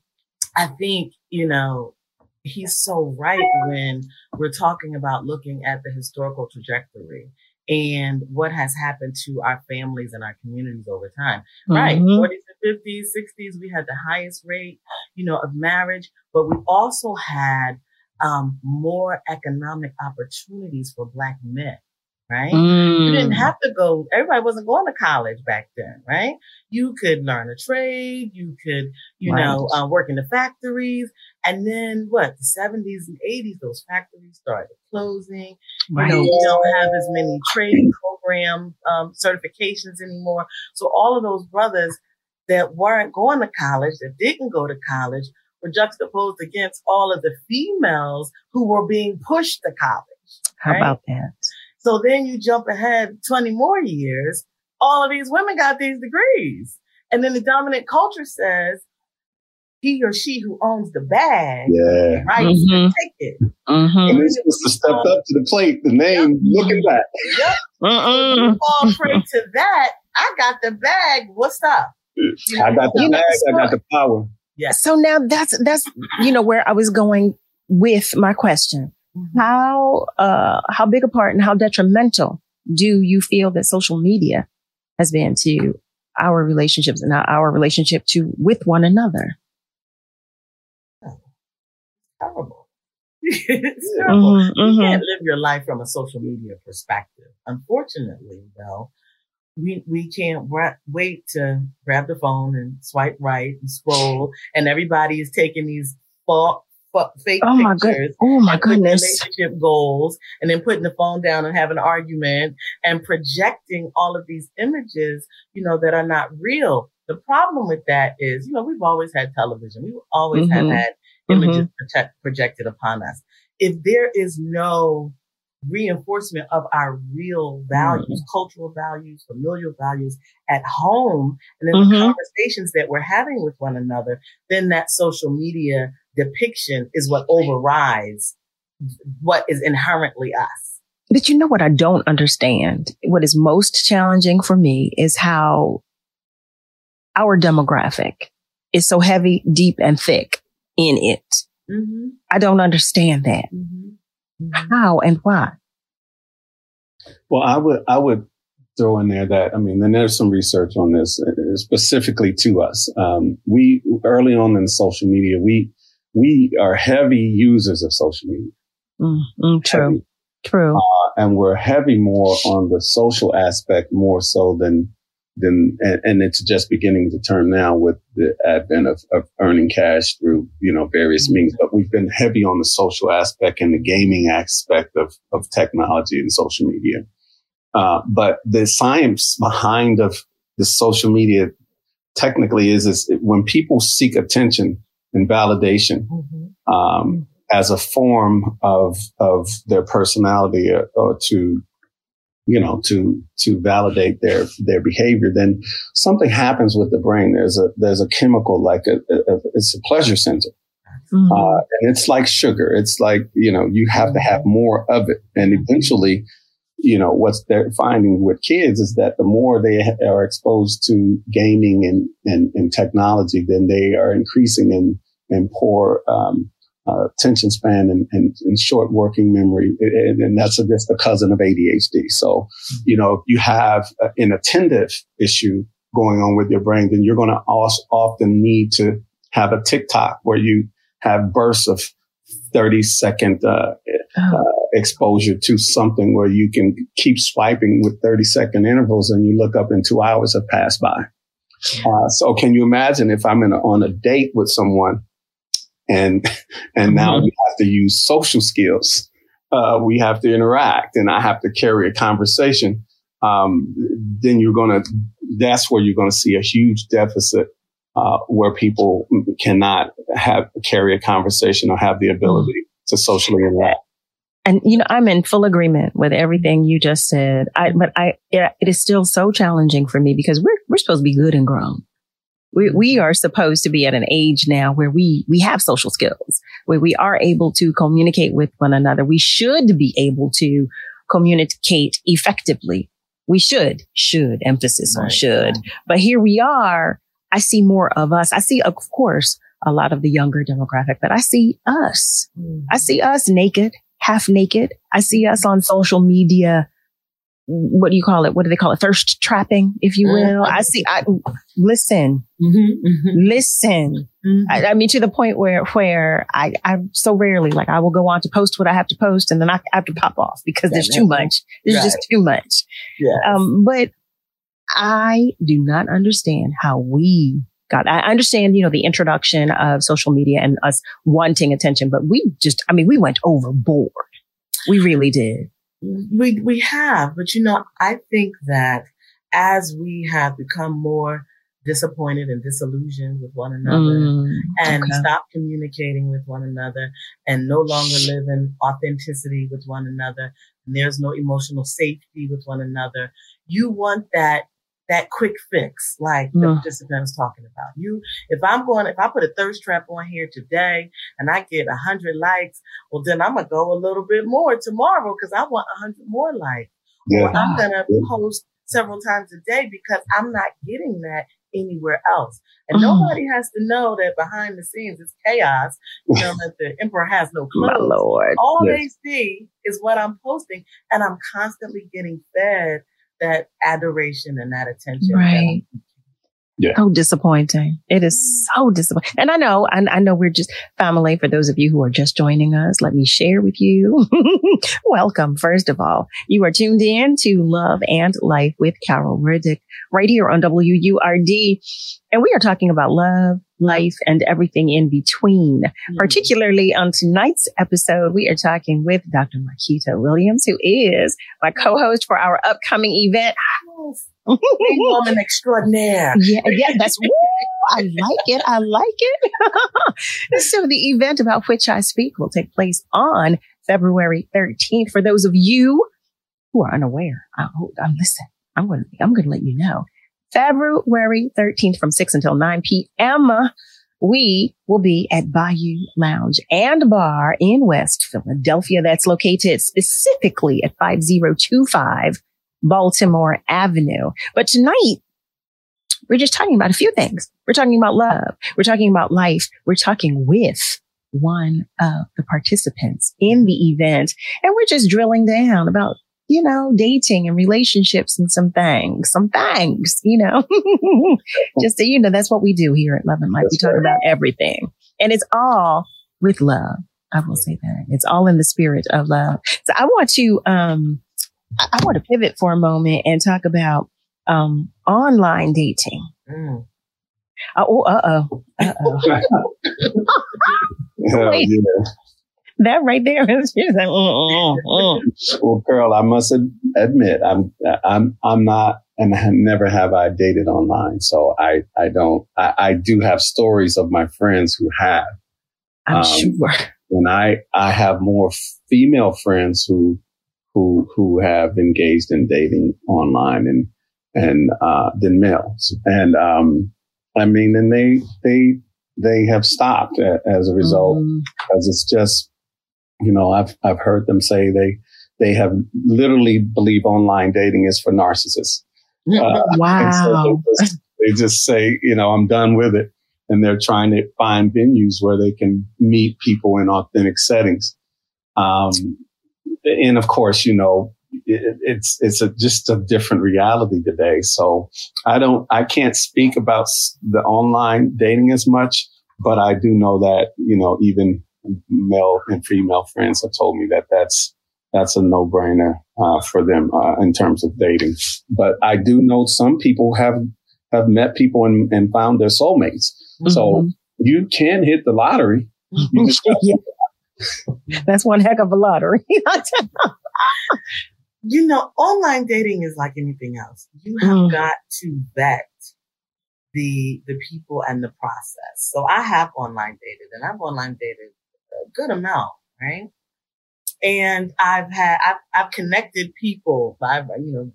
I think, you know, he's so right when we're talking about looking at the historical trajectory and what has happened to our families and our communities over time. Mm-hmm. Right. 40s and 50s, 60s, we had the highest rate, you know, of marriage, but we also had um, more economic opportunities for black men right? Mm. You didn't mm. have to go, everybody wasn't going to college back then, right? You could learn a trade, you could, you right. know, uh, work in the factories. And then what, the 70s and 80s, those factories started closing. Right. You know, we don't have as many training program um, certifications anymore. So all of those brothers that weren't going to college, that didn't go to college, were juxtaposed against all of the females who were being pushed to college. How about that? So then you jump ahead 20 more years. All of these women got these degrees. And then the dominant culture says he or she who owns the bag yeah. right mm-hmm. take it. Mm-hmm. And they're supposed to step up to the plate, the name yep. looking back. Yep. Uh-uh. Fall prey to that. I got the bag. What's up? I got the bag. I got the power. Yeah. So now that's that's you know where I was going with my question. Mm-hmm. How uh, how big a part and how detrimental do you feel that social media has been to our relationships and our relationship to with one another? terrible. it's terrible. Mm-hmm, you can't live your life from a social media perspective. Unfortunately, though, we we can't ra- wait to grab the phone and swipe right and scroll, and everybody is taking these false fake oh my pictures. Good. Oh my goodness. Relationship goals and then putting the phone down and having an argument and projecting all of these images, you know, that are not real. The problem with that is, you know, we've always had television. We always mm-hmm. have had images mm-hmm. project, projected upon us. If there is no reinforcement of our real values, mm-hmm. cultural values, familial values at home, and then the mm-hmm. conversations that we're having with one another, then that social media depiction is what overrides what is inherently us. But you know what I don't understand? What is most challenging for me is how our demographic is so heavy, deep, and thick in it. Mm-hmm. I don't understand that. Mm-hmm. Mm-hmm. How and why? Well, I would, I would throw in there that, I mean, then there's some research on this uh, specifically to us. Um, we early on in social media, we, we are heavy users of social media. Mm, mm, true. Heavy. True. Uh, and we're heavy more on the social aspect more so than, than, and, and, it's just beginning to turn now with the advent of, of earning cash through, you know, various mm-hmm. means. But we've been heavy on the social aspect and the gaming aspect of, of technology and social media. Uh, but the science behind of the social media technically is, is when people seek attention, and validation mm-hmm. um, as a form of of their personality or, or, to you know to to validate their their behavior then something happens with the brain. There's a there's a chemical like a, a, a it's a pleasure center. Mm-hmm. uh, and it's like sugar. It's like you know you have to have more of it. And eventually you know, what's they're finding with kids is that the more they are exposed to gaming and, and, and technology, then they are increasing in, in poor, um, uh, attention span and, and, and, short working memory. And, and that's a, just a cousin of ADHD. So, you know, if you have an attentive issue going on with your brain, then you're going to often need to have a TikTok where you have bursts of 30 second, uh, oh. uh, exposure to something where you can keep swiping with 30 second intervals and you look up and two hours have passed by. Uh, so can you imagine if I'm in a, on a date with someone and and now mm-hmm. we have to use social skills. Uh, we have to interact, and I have to carry a conversation. Um, then you're gonna. That's where you're gonna see a huge deficit uh, where people cannot have carry a conversation or have the ability mm-hmm. to socially interact. And you know, I'm in full agreement with everything you just said. I, but I, it, it is still so challenging for me because we're we're supposed to be good and grown. We, we are supposed to be at an age now where we, we have social skills, where we are able to communicate with one another. We should be able to communicate effectively. We should, should, emphasis right. on should. But here we are. I see more of us. I see, of course, a lot of the younger demographic, but I see us. Mm. I see us naked, half naked. I see us on social media what do you call it? What do they call it? Thirst trapping, if you will. Mm-hmm. I see, I listen, mm-hmm, mm-hmm. listen. Mm-hmm. I, I, mean, to the point where, where I, I so rarely, like I will go on to post what I have to post and then I have to pop off because there's too much. There's right. just too much. Yes. Um, but I do not understand how we got, I understand, you know, the introduction of social media and us wanting attention, but we just, I mean, we went overboard. We really did. We we have, but you know, I think that as we have become more disappointed and disillusioned with one another mm, and okay. stop communicating with one another and no longer live in authenticity with one another and there's no emotional safety with one another you want that that quick fix, like the participant was talking about. You, if I'm going, if I put a thirst trap on here today and I get a hundred likes, well, then I'm gonna go a little bit more tomorrow because I want a hundred more likes. Yeah. Or I'm gonna yeah. post several times a day because I'm not getting that anywhere else. And mm. nobody has to know that behind the scenes it's chaos. You know that the emperor has no clothes. My lord. All yes. they see is what I'm posting, and I'm constantly getting fed that adoration and that attention. Right. Yeah. So disappointing. It is so disappointing. And I know, I, I, know we're just family. For those of you who are just joining us, let me share with you. Welcome. First of all, you are tuned in to Love and Life with Carol Riddick right here on WURD. And we are talking about love, life, and everything in between. Mm-hmm. Particularly on tonight's episode, we are talking with Dr. Marquita Williams, who is my co-host for our upcoming event. woman extraordinaire. Yeah, yeah, that's woo, I like it. I like it. so the event about which I speak will take place on February 13th. For those of you who are unaware, I, I'm listen. I'm going to I'm going to let you know. February 13th from 6 until 9 p.m. We will be at Bayou Lounge and Bar in West Philadelphia. That's located specifically at 5025 Baltimore Avenue. But tonight, we're just talking about a few things. We're talking about love. We're talking about life. We're talking with one of the participants in the event. And we're just drilling down about, you know, dating and relationships and some things, some things, you know, just so you know, that's what we do here at Love and Life. We talk about everything and it's all with love. I will say that it's all in the spirit of love. So I want to, um, I, I want to pivot for a moment and talk about um, online dating. Mm. Uh, oh, uh oh. Uh oh. yeah. That right there is just like, mm, mm, mm. well, girl, I must admit, I'm, I'm, I'm not, and never have I dated online. So I, I don't, I, I do have stories of my friends who have. I'm um, sure. And I, I have more female friends who who who have engaged in dating online and and uh, than males. And um, I mean, and they they they have stopped as a result mm. because it's just you know I've I've heard them say they they have literally believe online dating is for narcissists. Uh, wow. So they, just, they just say, you know, I'm done with it. And they're trying to find venues where they can meet people in authentic settings. Um, and of course, you know, it, it's it's a, just a different reality today. So I don't, I can't speak about the online dating as much, but I do know that you know even male and female friends have told me that that's that's a no brainer uh, for them uh, in terms of dating. But I do know some people have have met people and, and found their soulmates. Mm-hmm. So you can hit the lottery yeah. That's one heck of a lottery. you know, online dating is like anything else. You have mm. got to vet the the people and the process. So I have online dated and I've online dated a good amount, right? And I've had I've, I've connected people. I've you know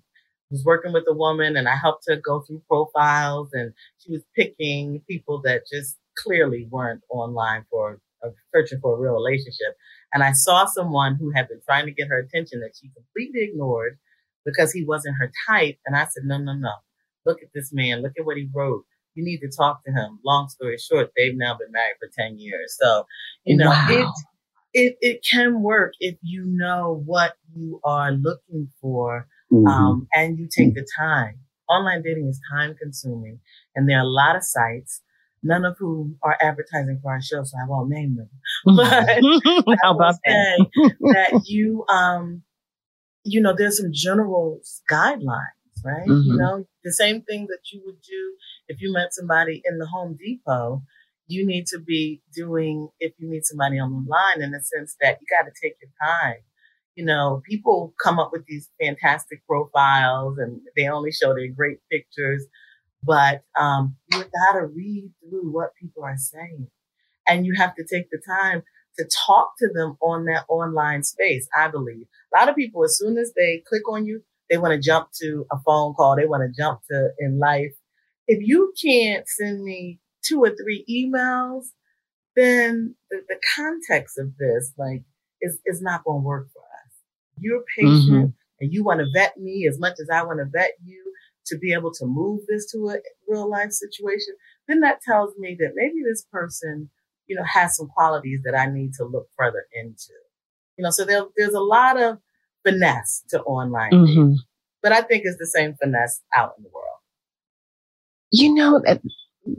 was working with a woman and I helped her go through profiles and she was picking people that just clearly weren't online for uh, searching for a real relationship. And I saw someone who had been trying to get her attention that she completely ignored because he wasn't her type. And I said, no, no, no. Look at this man. Look at what he wrote. You need to talk to him. Long story short, they've now been married for 10 years. So, you know, wow. it, it, it can work if you know what you are looking for mm-hmm. um, and you take the time. Online dating is time consuming and there are a lot of sites none of whom are advertising for our show, so I won't name them. But how about that? that you, um, you know, there's some general guidelines, right? Mm-hmm. You know, the same thing that you would do if you met somebody in the Home Depot. You need to be doing if you meet somebody on the line in the sense that you got to take your time. You know, people come up with these fantastic profiles and they only show their great pictures but um, you got to read through what people are saying. And you have to take the time to talk to them on that online space, I believe. A lot of people, as soon as they click on you, they want to jump to a phone call. They want to jump to in life. If you can't send me two or three emails, then the, the context of this, like, is, is not going to work for us. You're patient mm-hmm. and you want to vet me as much as I want to vet you to be able to move this to a real life situation, then that tells me that maybe this person, you know, has some qualities that I need to look further into. You know, so there, there's a lot of finesse to online, mm-hmm. but I think it's the same finesse out in the world. You know,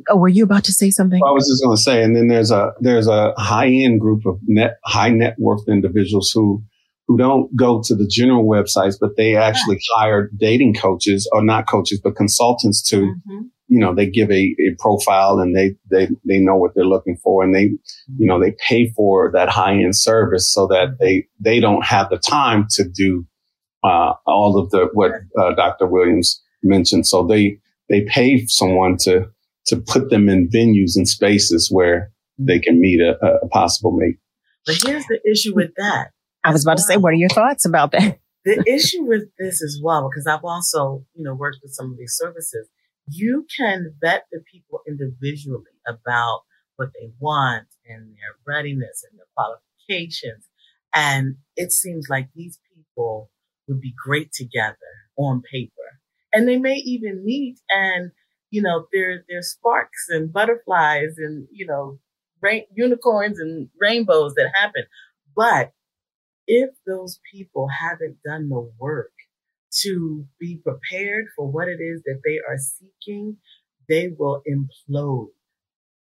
oh, were you about to say something? Well, I was just going to say, and then there's a there's a high end group of net high net worth individuals who who don't go to the general websites, but they actually hire dating coaches or not coaches, but consultants to, mm-hmm. You know, they give a, a, profile and they, they, they know what they're looking for and they, you know, they pay for that high end service so that they, they don't have the time to do, uh, all of the, what, uh, Dr. Williams mentioned. So they, they pay someone to, to put them in venues and spaces where they can meet a, a possible mate. But here's the issue with that I was about to say, what are your thoughts about that? the issue with this as well, because I've also, you know, worked with some of these services, you can vet the people individually about what they want and their readiness and their qualifications. And it seems like these people would be great together on paper. And they may even meet and, you know, there, there's sparks and butterflies and, you know, rain, unicorns and rainbows that happen. But if those people haven't done the work to be prepared for what it is that they are seeking, they will implode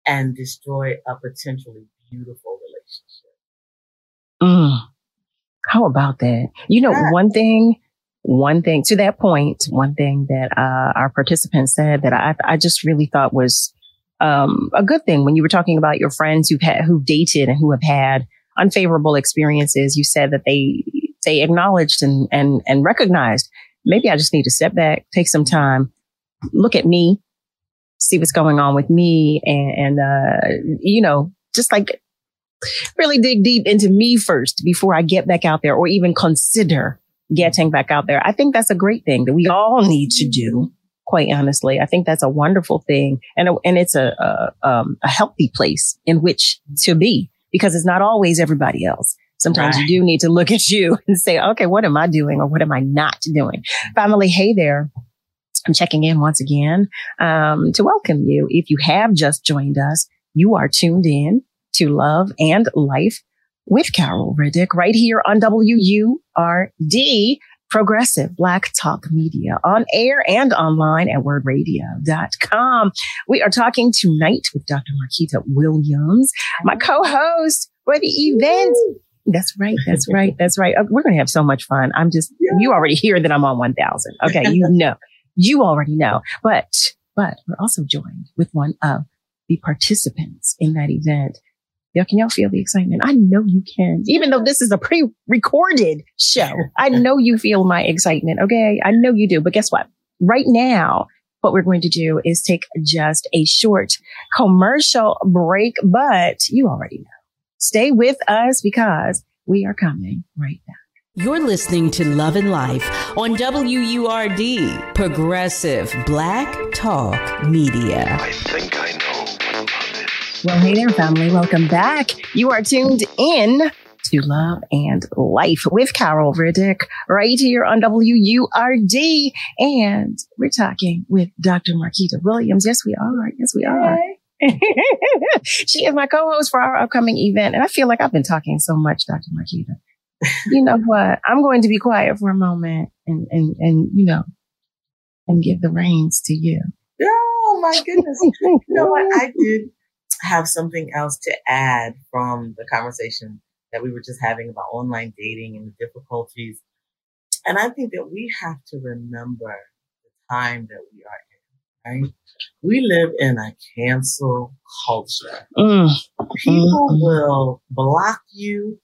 and destroy a potentially beautiful relationship. Mm. How about that? You know, yeah. one thing, one thing to that point, one thing that uh, our participants said that I, I just really thought was um, a good thing when you were talking about your friends who've had, who dated and who have had unfavorable experiences, you said that they they acknowledged and and and recognized. Maybe I just need to step back, take some time, look at me, see what's going on with me, and, and uh, you know, just like really dig deep into me first before I get back out there, or even consider getting back out there. I think that's a great thing that we all need to do. Quite honestly, I think that's a wonderful thing, and and it's a a, um, a healthy place in which to be because it's not always everybody else. Sometimes right. you do need to look at you and say, okay, what am I doing or what am I not doing? Family, hey there. I'm checking in once again um, to welcome you. If you have just joined us, you are tuned in to Love and Life with Carol Riddick right here on WURD progressive black talk media on air and online at wurdradio.com. We are talking tonight with Dr. Marquita Williams, my co-host for the event. That's right. That's right. That's right. Uh, we're going to have so much fun. I'm just, you already hear that I'm on 1000. Okay. You know, you already know, but, but we're also joined with one of the participants in that event Y'all, can y'all feel the excitement? I know you can. Even though this is a pre-recorded show, I know you feel my excitement. Okay. I know you do. But guess what? Right now, what we're going to do is take just a short commercial break, but you already know. Stay with us because we are coming right back. You're listening to Love and Life on WURD, Progressive Black Talk Media. I think I know what love. Well, hey there, family. Welcome back. You are tuned in to Love and Life with Carol Riddick right here on WURD. And we're talking with Dr. Marquita Williams. Yes, we are. Yes, we are. she is my co-host for our upcoming event. And I feel like I've been talking so much, Dr. Marquita. You know what? I'm going to be quiet for a moment and, and, and, you know, and give the reins to you. Oh my goodness. you know what? I did have something else to add from the conversation that we were just having about online dating and the difficulties. And I think that we have to remember the time that we are in, right? We live in a cancel culture. Mm, People Mhm. will block you,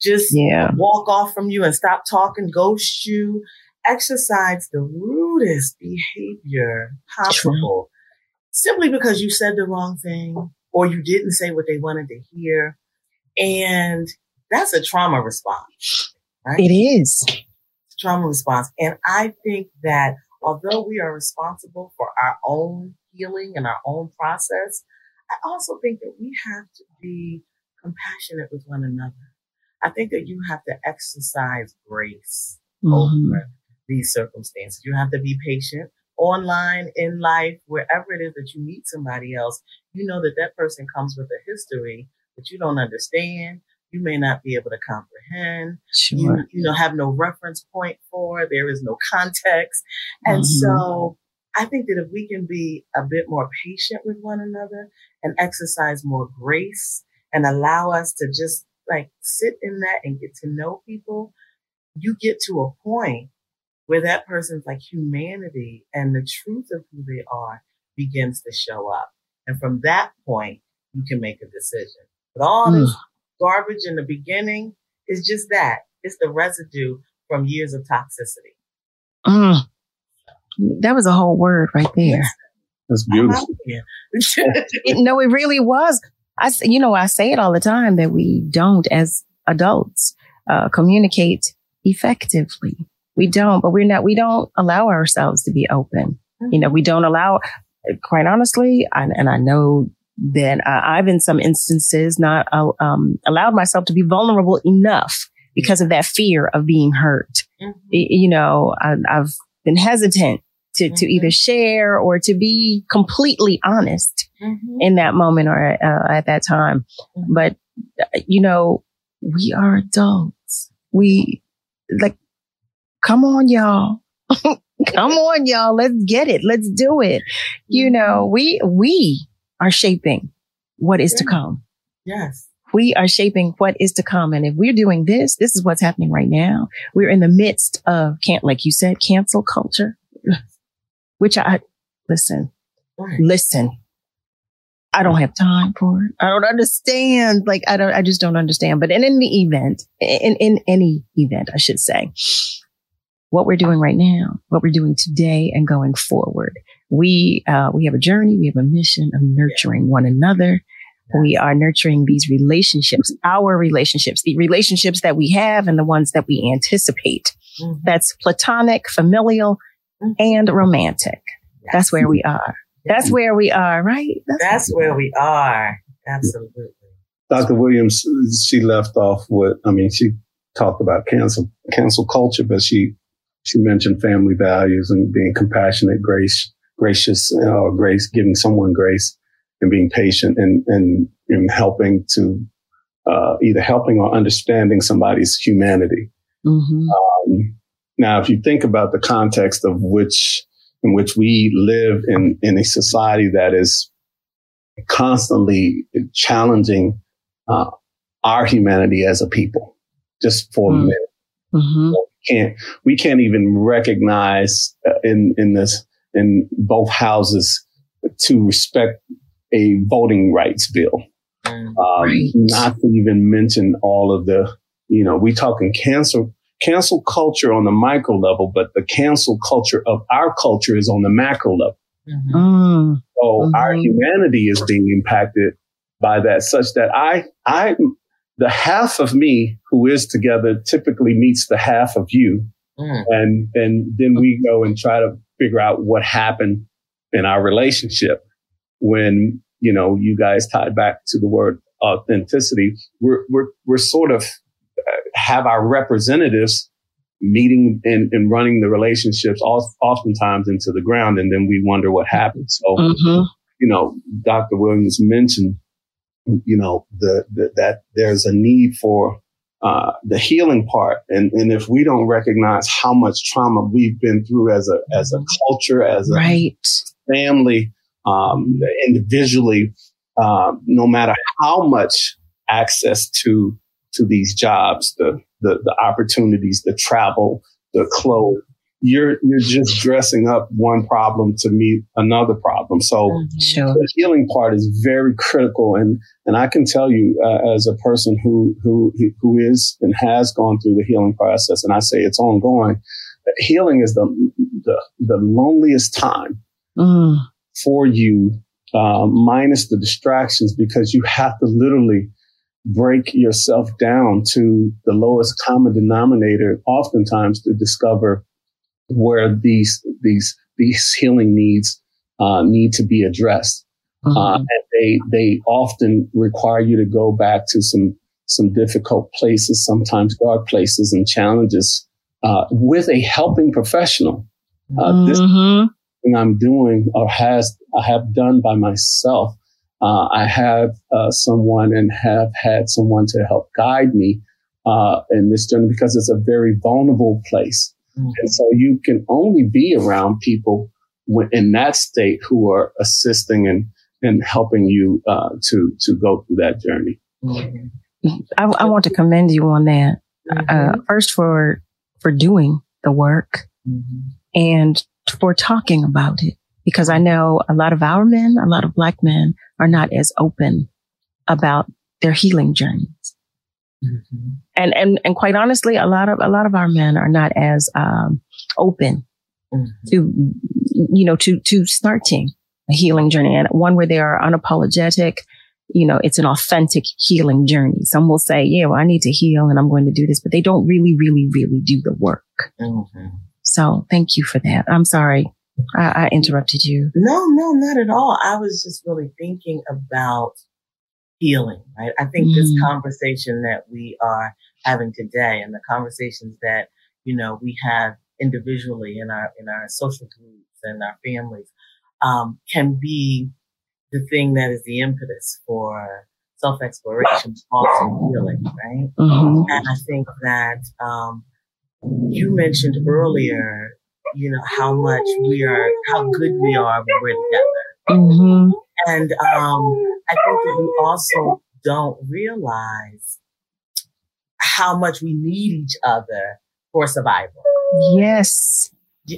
just yeah. walk off from you and stop talking, ghost you, exercise the rudest behavior possible simply because you said the wrong thing or you didn't say what they wanted to hear. And that's a trauma response, right? It is. trauma response. And I think that although we are responsible for our own healing and our own process, I also think that we have to be compassionate with one another. I think that you have to exercise grace Mhm. over these circumstances. You have to be patient online, in life, wherever it is that you meet somebody else. You know that that person comes with a history that you don't understand. You may not be able to comprehend Sure. you, you know, have no reference point for. There is no context. And Mhm. so I think that if we can be a bit more patient with one another and exercise more grace and allow us to just like sit in that and get to know people, you get to a point where that person's like humanity and the truth of who they are begins to show up. And from that point, you can make a decision. But all this garbage in the beginning is just that. It's the residue from years of toxicity. Mm. That was a whole word right there. That's beautiful. It, no, it really was. I, s- you know, I say it all the time that we don't, as adults, uh, communicate effectively. We don't, but we're not. We don't allow ourselves to be open. You know, we don't allow. Quite honestly, I, and I know that I, I've in some instances not uh, um, allowed myself to be vulnerable enough because of that fear of being hurt. Mhm. You know, I, I've been hesitant to, to Mhm. either share or to be completely honest Mhm. in that moment or uh, at that time. But, uh, you know, we are adults. We like, come on, y'all. come on, y'all. Let's get it. Let's do it. You know, we, we are shaping what is to come. Yes. We are shaping what is to come. And if we're doing this, this is what's happening right now. We're in the midst of can't, like you said, cancel culture, which I, listen, Right. listen. I don't have time for it. I don't understand. Like I don't, I just don't understand. But in, the event, in, in any event, I should say, what we're doing right now, what we're doing today and going forward, we, uh, we have a journey. We have a mission of nurturing one another. We are nurturing these relationships, our relationships, the relationships that we have and the ones that we anticipate. Mhm. That's platonic, familial, and romantic. That's where we are. That's where we are, right? That's where we are. Absolutely. Dr. Williams, she left off with, I mean, she talked about cancel, cancel culture, but she, she mentioned family values and being compassionate, grace, gracious, uh, grace, giving someone grace and being patient and, and, and helping to, uh, either helping or understanding somebody's humanity. Mm-hmm. Um, now, if you think about the context of which, in which we live in, in a society that is constantly challenging uh, our humanity as a people, just for a Mm. minute, Mm-hmm. can't we can't even recognize uh, in in this in both houses to respect a voting rights bill. Mhm. Um, Right. Not to even mention all of the, you know, we talking cancel cancel culture on the micro level, but the cancel culture of our culture is on the macro level. Mhm. Mm. So our humanity is being impacted by that, such that I, I, the half of me who is together typically meets the half of you, Mm. and and then we go and try to figure out what happened in our relationship when you know you guys tied back to the word authenticity. We're we're we're sort of uh, have our representatives meeting and, and running the relationships oftentimes into the ground, and then we wonder what happened. So Mhm. you know, Dr. Williams mentioned, you know, the, the that there's a need for uh, the healing part, and and if we don't recognize how much trauma we've been through as a as a culture, as a Right. family, um, individually, um, no matter how much access to to these jobs, the the, the opportunities, the travel, the clothes, you're you're just dressing up one problem to meet another problem. So Mhm. Sure. the healing part is very critical and and I can tell you uh, as a person who who who is and has gone through the healing process and I say it's ongoing that healing is the the, the loneliest time Mm. for you uh, minus the distractions because you have to literally break yourself down to the lowest common denominator oftentimes to discover where these these these healing needs uh, need to be addressed uh, Mhm. and they they often require you to go back to some some difficult places, sometimes dark places and challenges, uh, with a helping professional. Uh, this Mhm. thing I'm doing or has I have done by myself. Uh, I have uh, someone and have had someone to help guide me uh, in this journey because it's a very vulnerable place, Mhm. and so you can only be around people in that state who are assisting and and helping you uh, to to go through that journey. Mhm. I, I want to commend you on that. Uh, first for for doing the work Mhm. and for talking about it, because I know a lot of our men, a lot of black men, are not as open about their healing journeys. Mhm. And and and quite honestly, a lot of a lot of our men are not as um, open Mhm. to you know to to starting a healing journey and one where they are unapologetic you know it's an authentic healing journey some will say yeah well i need to heal and i'm going to do this but they don't really really really do the work Mhm. so thank you for that i'm sorry i, I interrupted you No, no, not at all. I was just really thinking about healing, right? I think this Mhm. conversation that we are having today and the conversations that, you know, we have individually in our, in our social groups and our families, um, can be the thing that is the impetus for self-exploration, also healing, right? hmm And I think that um, you mentioned earlier, you know, how much we are, how good we are when we're together. hmm And um, I think that we also don't realize how much we need each other for survival. yes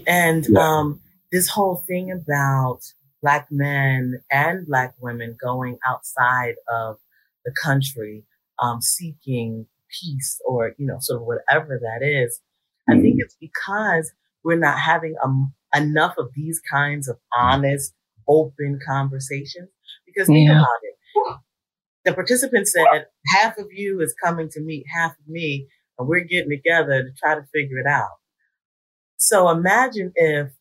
And Yeah. um, this whole thing about black men and black women going outside of the country, um, seeking peace or, you know, sort of whatever that is. I think it's because we're not having um, enough of these kinds of honest, open conversations. Because think Yeah. about it. The participant said, half of you is coming to meet half of me, and we're getting together to try to figure it out. So imagine if,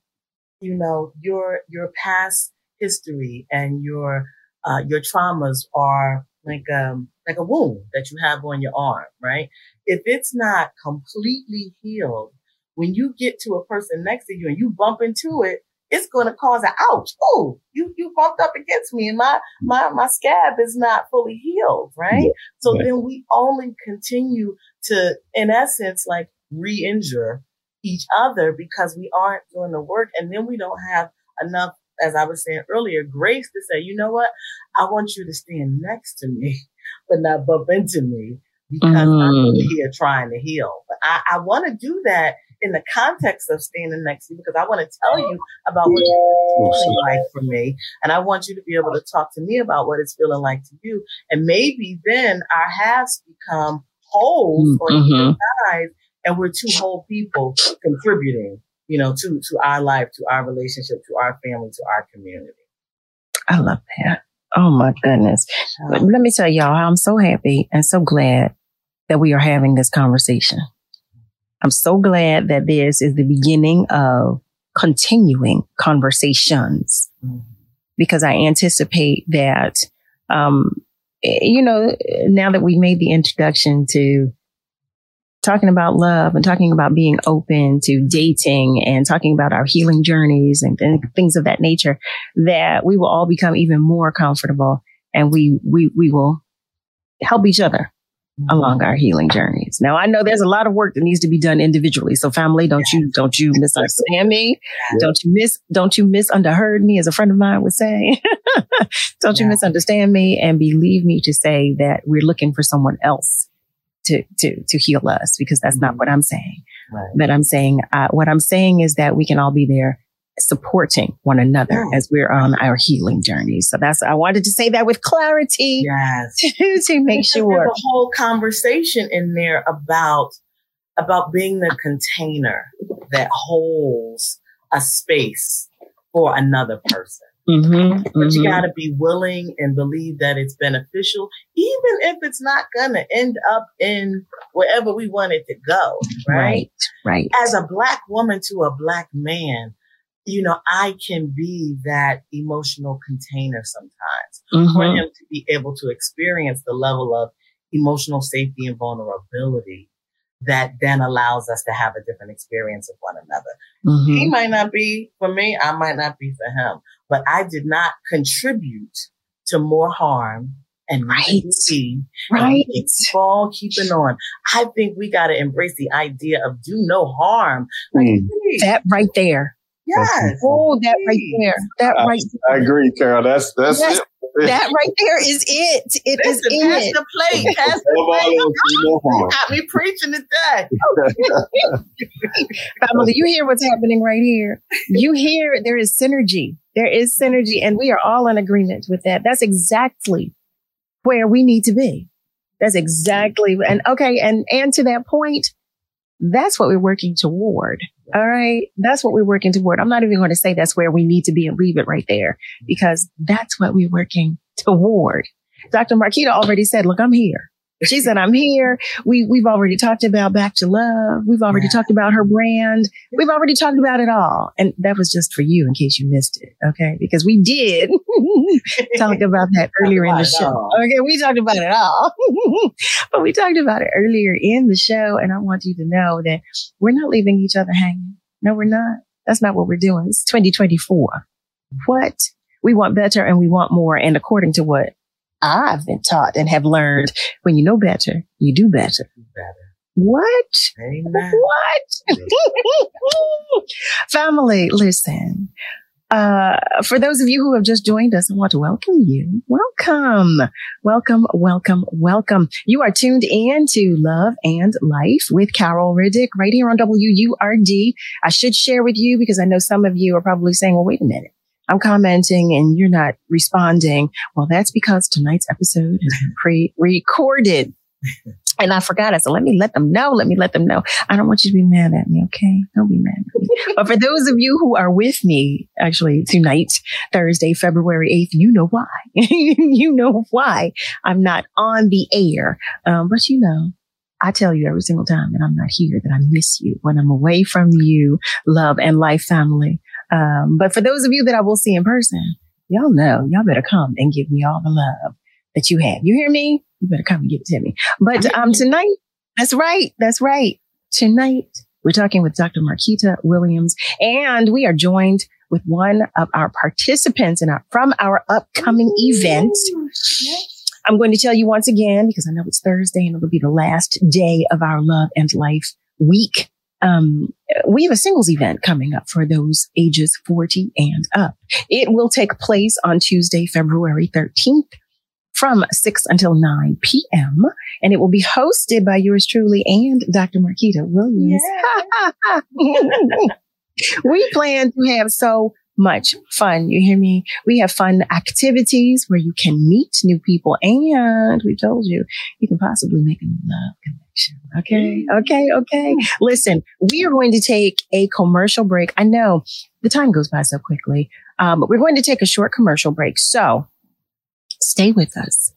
you know, your, your past history and your, uh, your traumas are like, um, like a wound that you have on your arm, right? If it's not completely healed, when you get to a person next to you and you bump into it, it's going to cause an ouch. Oh, you, you bumped up against me and my, my, my scab is not fully healed, right? So then we only continue to, in essence, like re-injure each other because we aren't doing the work. And then we don't have enough, as I was saying earlier, grace to say, you know what? I want you to stand next to me, but not bump into me because I'm Mm. here trying to heal. But I, I want to do that in the context of standing next to you because I want to tell you about what it's feeling like for me. And I want you to be able to talk to me about what it's feeling like to you. And maybe then our halves become whole or Mhm. guys and we're two whole people contributing, you know, to, to our life, to our relationship, to our family, to our community. I love that. Oh my goodness. But let me tell y'all, how I'm so happy and so glad that we are having this conversation. I'm so glad that this is the beginning of continuing conversations. Because I anticipate that, um, you know, now that we made the introduction to talking about love and talking about being open to dating and talking about our healing journeys and, and things of that nature, that we will all become even more comfortable and we, we, we will help each other along our healing journeys. Now I know there's a lot of work that needs to be done individually. So family, don't you don't you misunderstand me. Don't you miss don't you misunderheard me as a friend of mine would say. don't you misunderstand me and believe me to say that we're looking for someone else to to to heal us because that's not Mhm. what I'm saying. Right. But I'm saying uh, what I'm saying is that we can all be there supporting one another as we're on our healing journey. So that's I wanted to say that with clarity Yes. to, to make Because sure. There's a whole conversation in there about about being the container that holds a space for another person. Mm-hmm, But you got to be willing and believe that it's beneficial, even if it's not going to end up in wherever we want it to go. Right? right, right. As a black woman to a black man, you know, I can be that emotional container sometimes for Mhm. him to be able to experience the level of emotional safety and vulnerability that then allows us to have a different experience of one another. He Mhm. might not be for me, I might not be for him, but I did not contribute to more harm and Right. And Right. keep on keeping on. I think we got to embrace the idea of do no harm. Like, Mm. That right there. Yes. Oh, that right there. That I- right. I agree, Carol. That's that's Yes, it. That right there is it. It is Listen, pass it. the plate. Pass the plate. else, do no harm. Got me preaching today. Oh, Family, you hear what's happening right here. You hear there is synergy. There is synergy, and we are all in agreement with that. That's exactly where we need to be. That's exactly and okay, and and to that point, that's what we're working toward. All right. That's what we're working toward. I'm not even going to say that's where we need to be and leave it right there because that's what we're working toward. Dr. Marquita already said, look, I'm here. She said, I'm here. We, we've already talked about back to love. We've already Yeah. talked about her brand. We've already talked about it all. And that was just for you in case you missed it. Okay. Because we did talk about that earlier in the show. Okay. We talked about it all, but we talked about it earlier in the show. And I want you to know that we're not leaving each other hanging. No, we're not. That's not what we're doing. It's 2024. What? We want better and we want more. And according to what I've been taught and have learned, when you know better, you do better. Better. What? Amen. What? Family, listen. Uh, for those of you who have just joined us, I want to welcome you. Welcome, welcome, welcome, welcome. You are tuned in to Love and Life with Carol Riddick right here on WURD. I should share with you because I know some of you are probably saying, well, wait a minute. I'm commenting and you're not responding. Well, that's because tonight's episode is pre-recorded. And I forgot. I said, let me let them know. Let me let them know. I don't want you to be mad at me. Okay. Don't be mad at me. but for those of you who are with me actually tonight, Thursday, February 8th, you know why. you know why I'm not on the air. Um, but you know, I tell you every single time that I'm not here, that I miss you when I'm away from you, love and life family. Um, but for those of you that I will see in person, y'all know, y'all better come and give me all the love that you have. You hear me? You better come and give it to me. But um, tonight, that's right. That's right. Tonight, we're talking with Dr. Marquita Williams, and we are joined with one of our participants in our, from our upcoming event. I'm going to tell you once again, because I know it's Thursday and it'll be the last day of our Love and Life week. Um, we have a singles event coming up for those ages 40 and up. It will take place on Tuesday, February 13th from 6 until 9 p.m. And it will be hosted by yours truly and Dr. Marquita Williams. we plan to have so much fun. You hear me? We have fun activities where you can meet new people and we told you you can possibly make a new love connection. Okay. Okay. Okay. Listen, we are going to take a commercial break. I know the time goes by so quickly, um, but we're going to take a short commercial break. So stay with us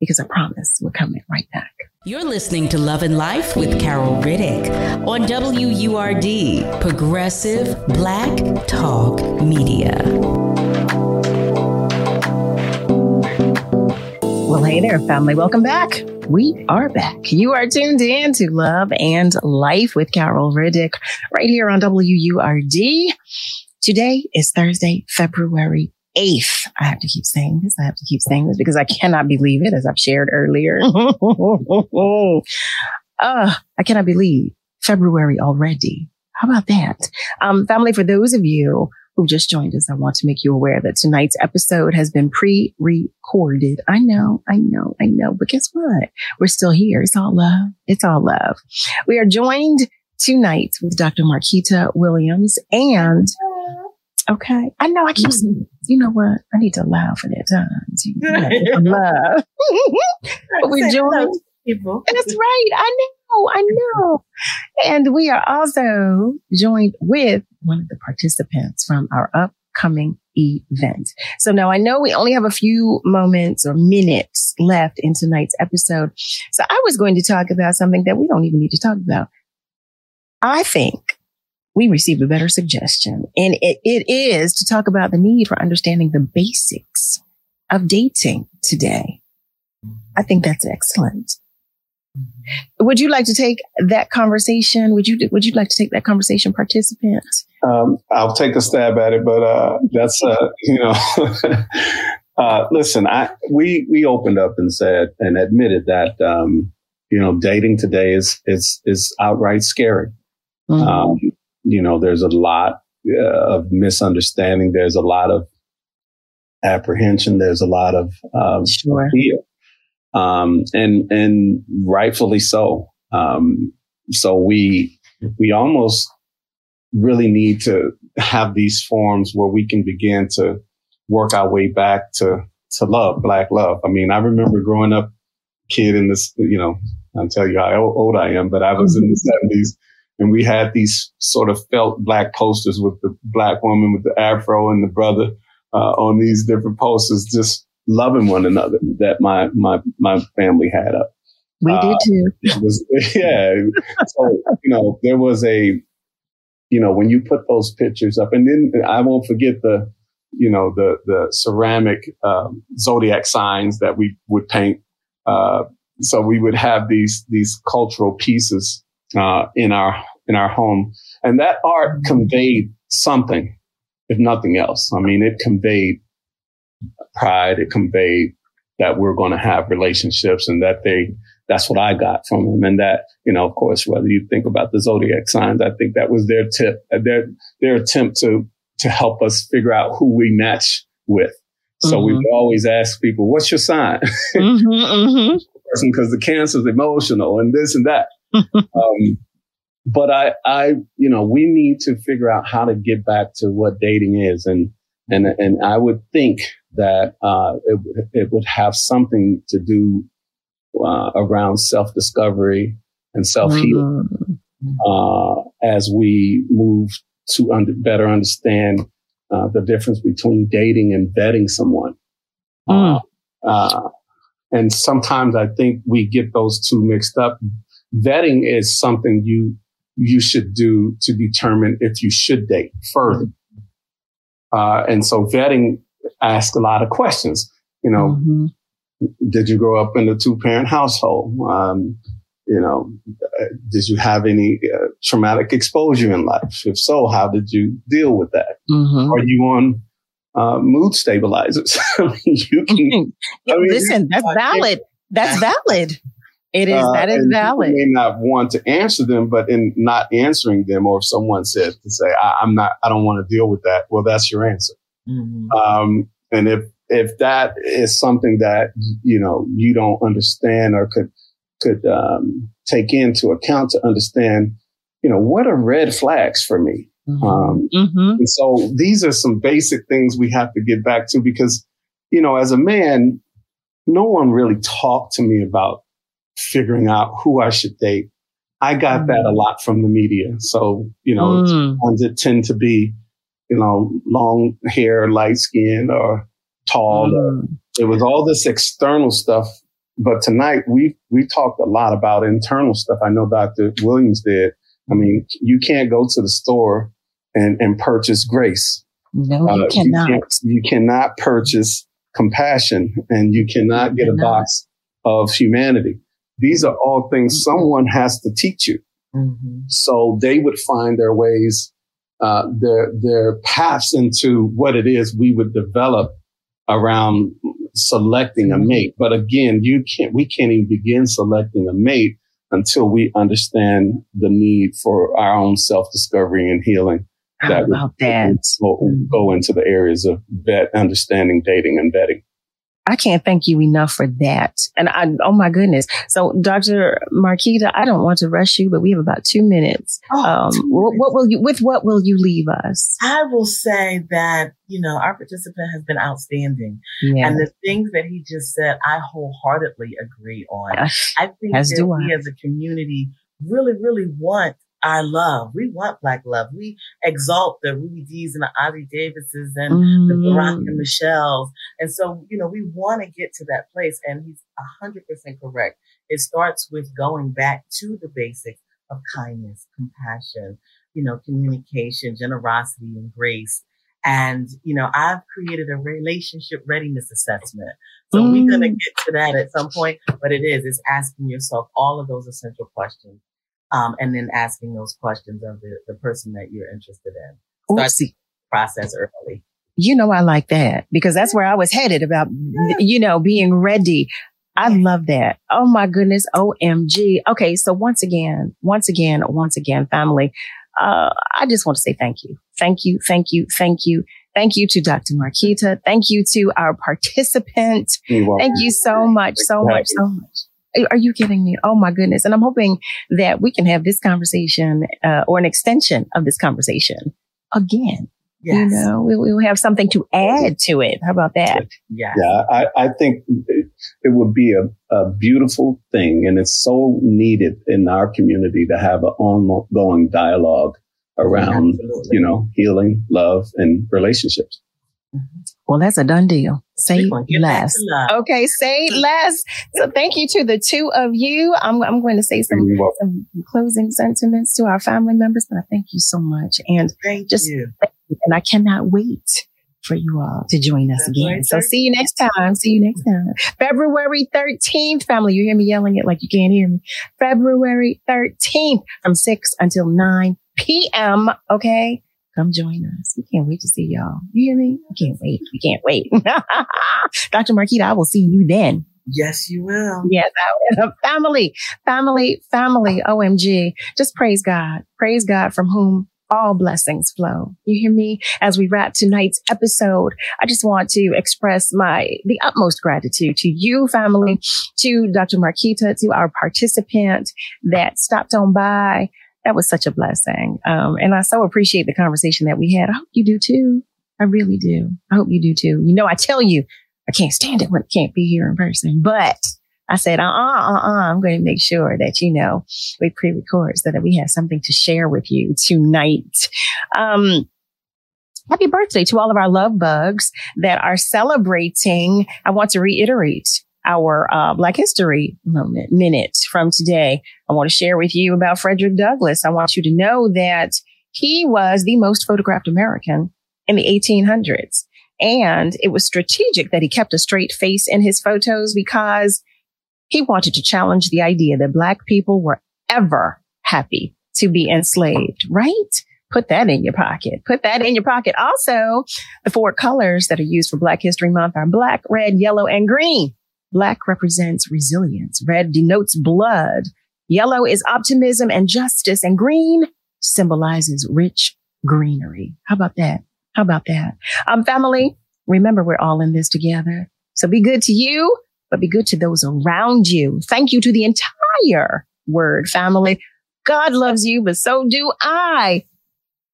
because I promise we're coming right back. You're listening to Love and Life with Carol Riddick on WURD, Progressive Black Talk Media. Well, hey there, family. Welcome back. We are back. You are tuned in to Love and Life with Carol Riddick right here on WURD. Today is Thursday, February 8th. I have to keep saying this. I have to keep saying this because I cannot believe it, as I've shared earlier. uh, I cannot believe February already. How about that? Um, family, for those of you who just joined us, I want to make you aware that tonight's episode has been pre-recorded. I know, I know, I know, but guess what? We're still here. It's all love. It's all love. We are joined tonight with Dr. Marquita Williams and Okay. I know I keep saying, you know what? I need to laugh at it times. You know, love. but we're joined. People. That's right. I know. I know. And we are also joined with one of the participants from our upcoming event. So now I know we only have a few moments or minutes left in tonight's episode. So I was going to talk about something that we don't even need to talk about. I think we received a better suggestion. And it, it is to talk about the need for understanding the basics of dating today. I think that's excellent. Would you like to take that conversation? Would you would you like to take that conversation, participant? Um, I'll take a stab at it, but uh, that's uh, you know, uh, listen. I we we opened up and said and admitted that um, you know dating today is is is outright scary. Mm-hmm. Um, you know, there's a lot uh, of misunderstanding. There's a lot of apprehension. There's a lot of um, sure. fear, um, and and rightfully so. Um, so we we almost really need to have these forms where we can begin to work our way back to to love, black love. I mean, I remember growing up, kid in this, you know, I'll tell you how old I am, but I was in the mm-hmm. seventies and we had these sort of felt black posters with the black woman with the afro and the brother uh, on these different posters, just loving one another that my my my family had up. We uh, did too. It was yeah. so you know there was a you know when you put those pictures up, and then I won't forget the you know the the ceramic um, zodiac signs that we would paint. Uh, so we would have these these cultural pieces uh, in our in our home, and that art conveyed something, if nothing else. I mean, it conveyed pride. It conveyed that we're going to have relationships, and that they. That's what I got from them, and that you know, of course, whether you think about the zodiac signs, I think that was their tip, uh, their their attempt to to help us figure out who we match with. So mm-hmm. we always ask people, "What's your sign?" mm-hmm, mm-hmm. Because the cancer is emotional and this and that. Um, but I, I, you know, we need to figure out how to get back to what dating is. And, and, and I would think that, uh, it, it would have something to do, uh, around self discovery and self healing, mm-hmm. uh, as we move to under, better understand, uh, the difference between dating and vetting someone. Mm. Uh, and sometimes I think we get those two mixed up vetting is something you you should do to determine if you should date further. Uh, and so vetting asks a lot of questions. You know, mm-hmm. did you grow up in a two parent household? Um, you know, did you have any uh, traumatic exposure in life? If so, how did you deal with that? Mm-hmm. Are you on uh, mood stabilizers? I mean, you can. I mean, Listen, that's valid. That's valid. It is. Uh, that is valid. You may not want to answer them, but in not answering them, or if someone says to say, I, am not, I don't want to deal with that. Well, that's your answer. Mm-hmm. Um, and if, if that is something that, you know, you don't understand or could, could, um, take into account to understand, you know, what are red flags for me? Mm-hmm. Um, Mm-hmm. and so these are some basic things we have to get back to because, you know, as a man, no one really talked to me about figuring out who I should date. I got that a lot from the media. So, you know, Mm. ones that tend to be, you know, long hair, light skin or tall. Mm. It was all this external stuff. But tonight we, we talked a lot about internal stuff. I know Dr. Williams did. I mean, you can't go to the store and, and purchase grace. No, Uh, you cannot. can't- you cannot purchase compassion and you cannot get a box of humanity. These are all things someone has to teach you. Mhm. So they would find their ways, uh, their, their paths into what it is we would develop around selecting a mate. But again, you can't, we can't even begin selecting a mate until we understand the need for our own self discovery and healing. How that would- about that? Go, go into the areas of vet, understanding, dating, and vetting. I can't thank you enough for that. And I, oh my goodness. So, Dr. Marquita, I don't want to rush you, but we have about two minutes. Oh, Um, two what, minutes. what will you, with what will you leave us? I will say that, you know, our participant has been outstanding. Yeah. And the things that he just said, I wholeheartedly agree on. Uh, I think As that we I. as a community really, really want our love. We want black love. We exalt the Ruby Dee's and the Ozzie Davises and the Barack Mm. and Michelle's. And so, you know, we want to get to that place. And he's a hundred percent correct. It starts with going back to the basics of kindness, compassion, you know, communication, generosity and grace. And, you know, I've created a relationship readiness assessment. So we're going to Mm. get to that at some point, but it is, it's asking yourself all of those essential questions. Um, and then asking those questions of the, the person that you're interested in. Start the process early. You know, I like that because that's where I was headed about, you know, being ready. I love that. Oh my goodness. OMG. Okay. So once again, once again, once again, family, uh, I just want to say thank you. Thank you. Thank you. Thank you. Thank you to Dr. Marquita. Thank you to our participant. Thank you so much, so much, so much. Are- Are you kidding me? Oh my goodness. And I'm hoping that we can have this conversation, uh, or an extension of this conversation again. Yes. You know, we, we will have something to add to it. How about that? Yes. Yeah, I, I think it, it would be a, a beautiful thing, and it's so needed in our community to have an ongoing dialogue around, Absolutely. you know, healing, love, and relationships. Mm-hmm. Well, that's a done deal. Say We're gonna get back less. Okay, say less. So thank you to the two of you. I'm, I'm going to say some, some closing sentiments to our family members, but I thank you so much. And Thank Just- you. and I cannot wait for you all to join us February again. So see you next time. See you next time. February 13th, family. You hear me yelling it like you can't hear me. February 13th from 6 until 9 p.m. Okay. Come join us. We can't wait to see y'all. You hear me? I can't wait. We can't wait. Dr. Marquita, I will see you then. Yes, you will. Yes, I will. family, family, family. OMG. Just praise God. Praise God from whom all blessings flow. You hear me? As we wrap tonight's episode, I just want to express my, the utmost gratitude to you, family, to Dr. Marquita, to our participant that stopped on by. That was such a blessing. Um, and I so appreciate the conversation that we had. I hope you do too. I really do. I hope you do too. You know, I tell you, I can't stand it when it can't be here in person, but I said, uh uh, uh uh, I'm going to make sure that, you know, we pre record so that we have something to share with you tonight. Um, happy birthday to all of our love bugs that are celebrating. I want to reiterate our uh, Black History moment minute from today. I want to share with you about Frederick Douglass. I want you to know that he was the most photographed American in the 1800s. And it was strategic that he kept a straight face in his photos because he wanted to challenge the idea that black people were ever happy to be enslaved, right? Put that in your pocket. Put that in your pocket. Also, the four colors that are used for Black History Month are black, red, yellow, and green. Black represents resilience. Red denotes blood. Yellow is optimism and justice. And green symbolizes rich greenery. How about that? How about that? Um, family, Remember, we're all in this together. So be good to you, but be good to those around you. Thank you to the entire WURD family. God loves you, but so do I.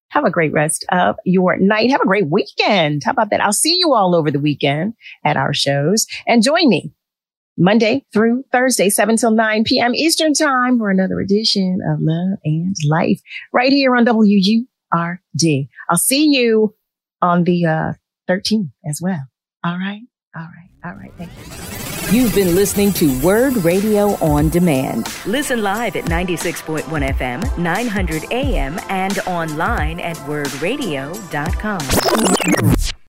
Have a great rest of your night. Have a great weekend. How about that? I'll see you all over the weekend at our shows and join me Monday through Thursday, 7 till 9 p.m. Eastern time for another edition of Love and Life right here on WURD. I'll see you on the uh, 13th as well. All right. All right. All right. Thank you. You've been listening to WURD Radio on Demand. Listen live at 96.1 FM, 900 AM, and online at wurdradio.com.